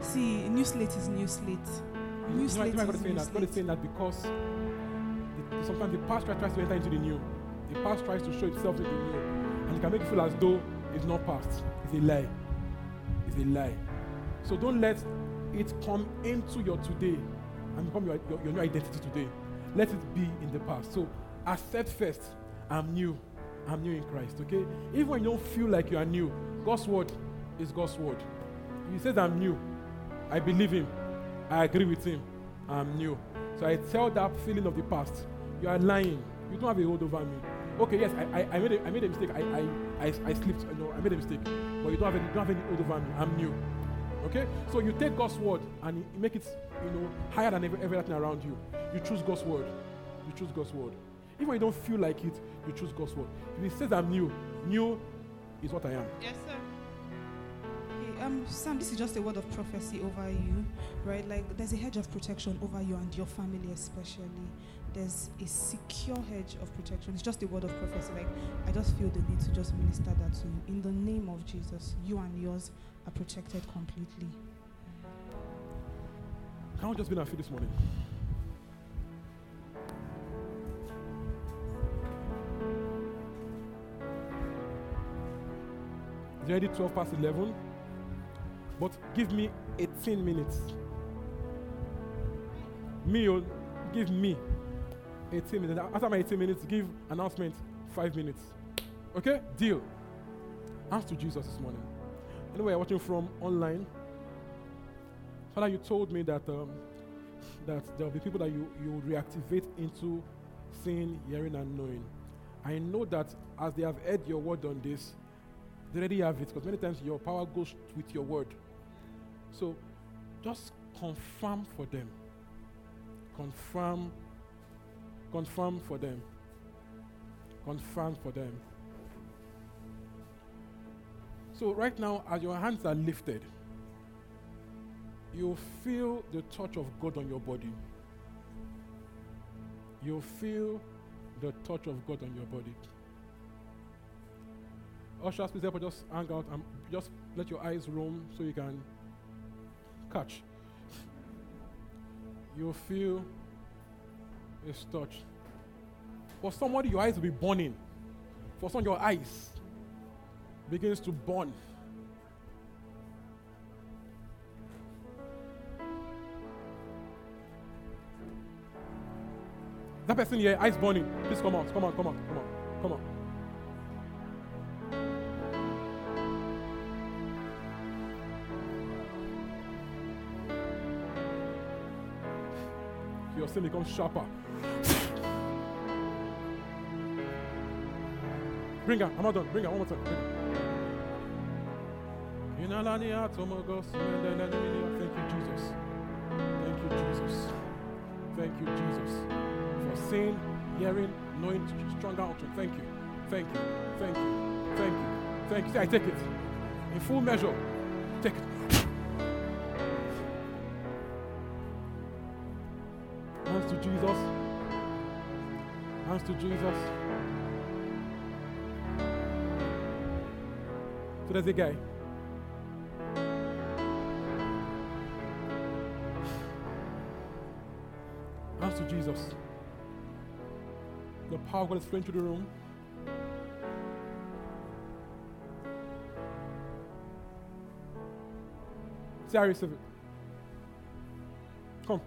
See, new slate is new slate. New You slate know why God is is saying new that? God is slate. saying that because the, sometimes the past tries tries to enter into the new. The past tries to show itself in the new. And it can make you feel as though it's not past. It's a lie. It's a lie. So don't let it come into your today and become your, your, your new identity today. Let it be in the past. So accept first, I'm new. I'm new in Christ, okay? Even when you don't feel like you are new, God's word is God's word. He says I'm new, I believe Him. I agree with Him. I'm new. So I tell that feeling of the past, you are lying. You don't have a hold over me. Okay, yes, I, I, I, made, a, I made a mistake. I, I, I, I slipped. Know, I made a mistake. But you don't have any, don't have any hold over me. I'm new. Okay? So you take God's word and you make it, you know, higher than every, everything around you. You choose God's word. You choose God's word. Even when you don't feel like it, you choose God's word. If He says I'm new, new is what I am. Yes, sir. Um, Sam, this is just a word of prophecy over you, right? Like there's a hedge of protection over you and your family, especially. There's a secure hedge of protection. It's just a word of prophecy. Like I just feel the need to just minister that to you. In the name of Jesus, you and yours are protected completely. Can't just be in our this morning? It's already 12 past 11. But give me 18 minutes. Me, oh, give me 18 minutes. After my 18 minutes, give announcement 5 minutes. Okay? Deal. Ask to Jesus this morning. Anyway, watching from online. Father, you told me that um, that there will be people that you you reactivate into seeing, hearing, and knowing. I know that as they have heard your word on this, they already have it because many times your power goes with your word. So just confirm for them. Confirm. Confirm for them. Confirm for them. So right now, as your hands are lifted, you feel the touch of God on your body. You feel the touch of God on your body. Ushers, please help us just hang out and just let your eyes roam so you can catch. You feel His touch. For somebody, your eyes will be burning. For some, your eyes begins to burn. That person here, eyes burning. Please come out, come out, come out, come out, come out. Your sin becomes sharper. Bring her, I'm not done. Bring her one more time. Thank you, Jesus. Thank you, Jesus. Thank you, Jesus. For seeing, hearing, knowing stronger out. Thank you. Thank you. Thank you. Thank you. Thank you. I take it. In full measure. Take it. Hands to Jesus. Hands to Jesus. So there's a guy. Power of God is flowing through the room. See, I receive it. Come.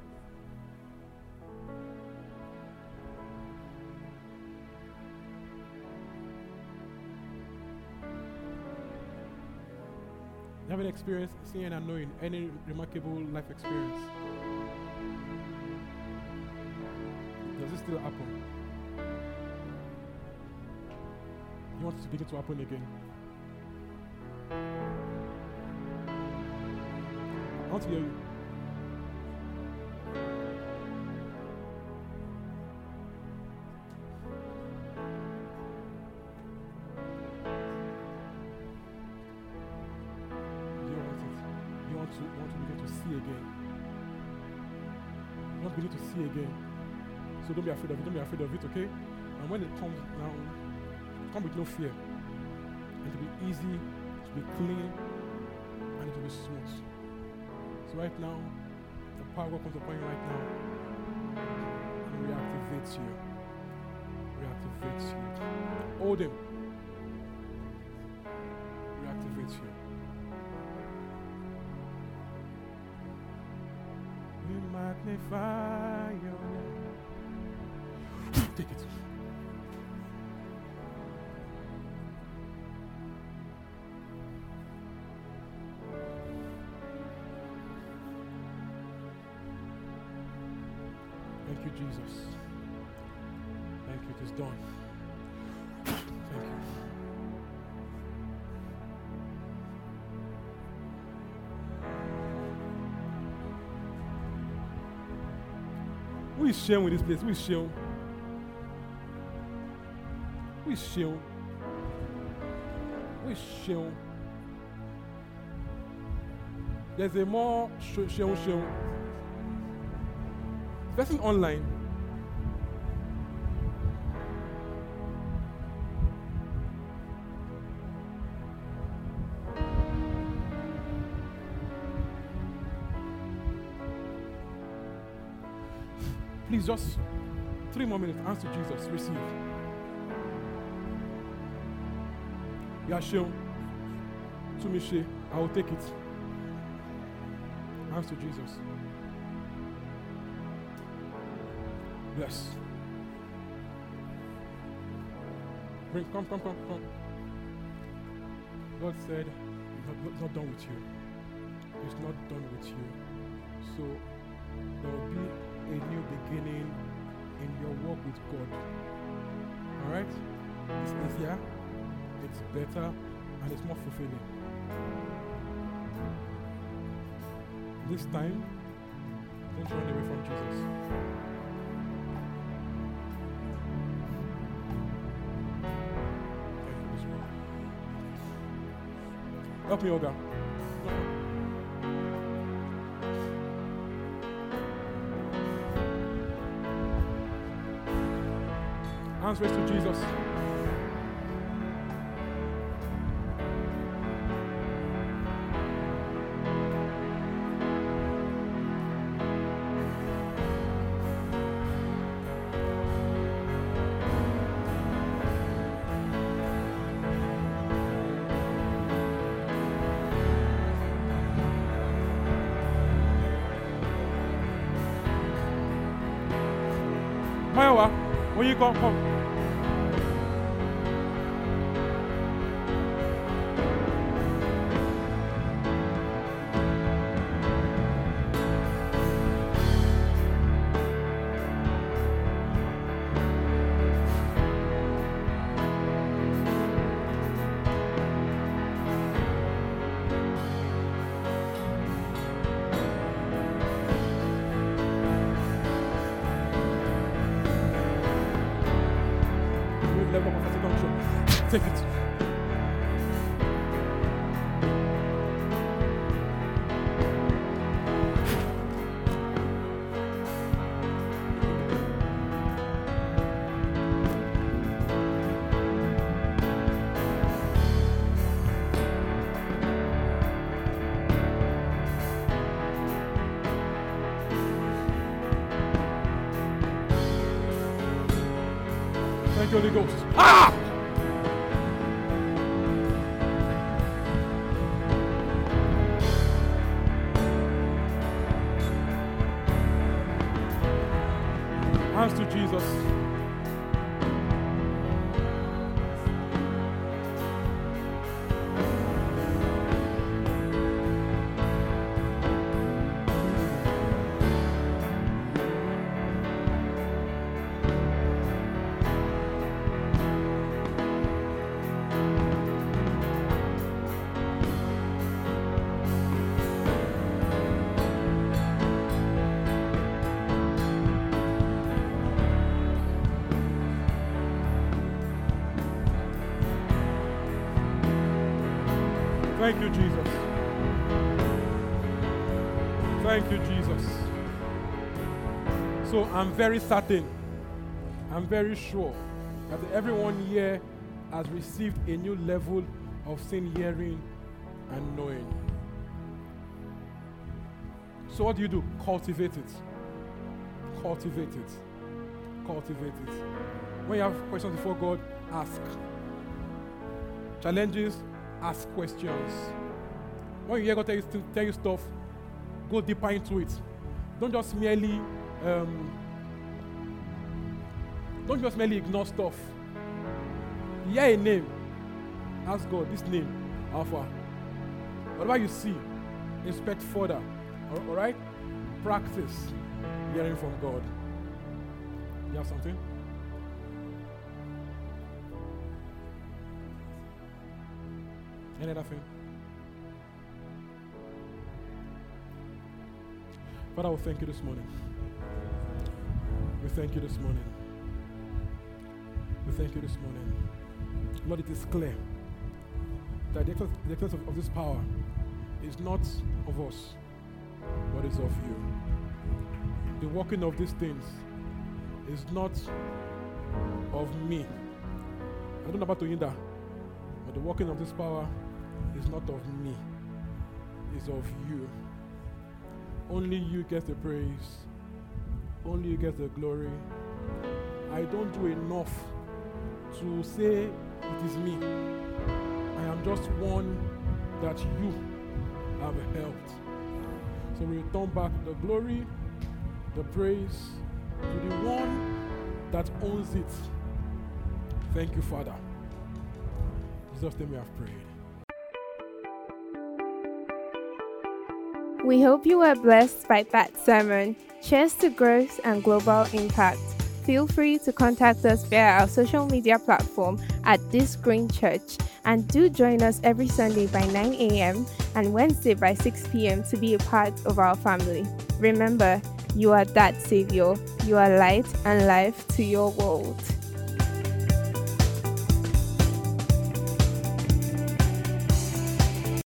You have any experience seeing and knowing any remarkable life experience? Does this still happen? It to begin to happen again? I want to hear you. You want it. You want to want to begin to see again. You want to begin to see again. So don't be afraid of it. Don't be afraid of it, okay? And when it comes now, come with no fear. It will be easy, it will be clean, and it will be smooth. So right now, the power comes upon you right now and reactivates you. Reactivates you. Hold him. Reactivates you. We magnify your name. Take it. Jesus. Thank you, it is done. Thank you. Is sharing with this place? Who is sharing? Who is sharing? There's a more sharing, sharing. Person online. Please just three more minutes. Answer Jesus. Receive. Me, she. I will take it. Answer Jesus. Bless. Bring, come, come, come, come. God said, it's not, done with you. It's not done with you. So there will be a new beginning in your walk with God. Alright? It's easier, it's better, and it's more fulfilling. This time, don't run away from Jesus. Help me, Olga. Hands raised to Jesus. Come, come. you, Holy Ghost. Ah! I'm very certain, I'm very sure that everyone here has received a new level of sin hearing and knowing. So what do you do? Cultivate it. Cultivate it. Cultivate it. When you have questions before God, ask. Challenges, ask questions. When you hear God tell you, tell you stuff, go deeper into it. Don't just merely um, don't just merely ignore stuff. Hear a name. Ask God, this name, Alpha. Whatever you see, inspect further. All- right? Practice hearing from God. You have something? Any other thing? Father, we thank you this morning. We thank you this morning. We thank you this morning. Lord, it is clear that the excess, of, of this power is not of us, but is of you. The working of these things is not of me. I don't know about to hinder, but the working of this power is not of me, it's of you. Only you get the praise. Only you get the glory. I don't do enough to say it is me. I am just one that you have helped. So we return back the glory, the praise to the one that owns it. Thank you, Father. Jesus' name we have prayed. We hope you were blessed by that sermon. Cheers to growth and global impact. Feel free to contact us via our social media platform at This Green Church and do join us every Sunday by 9 a.m. and Wednesday by 6 p.m. to be a part of our family. Remember, you are that Savior. You are light and life to your world.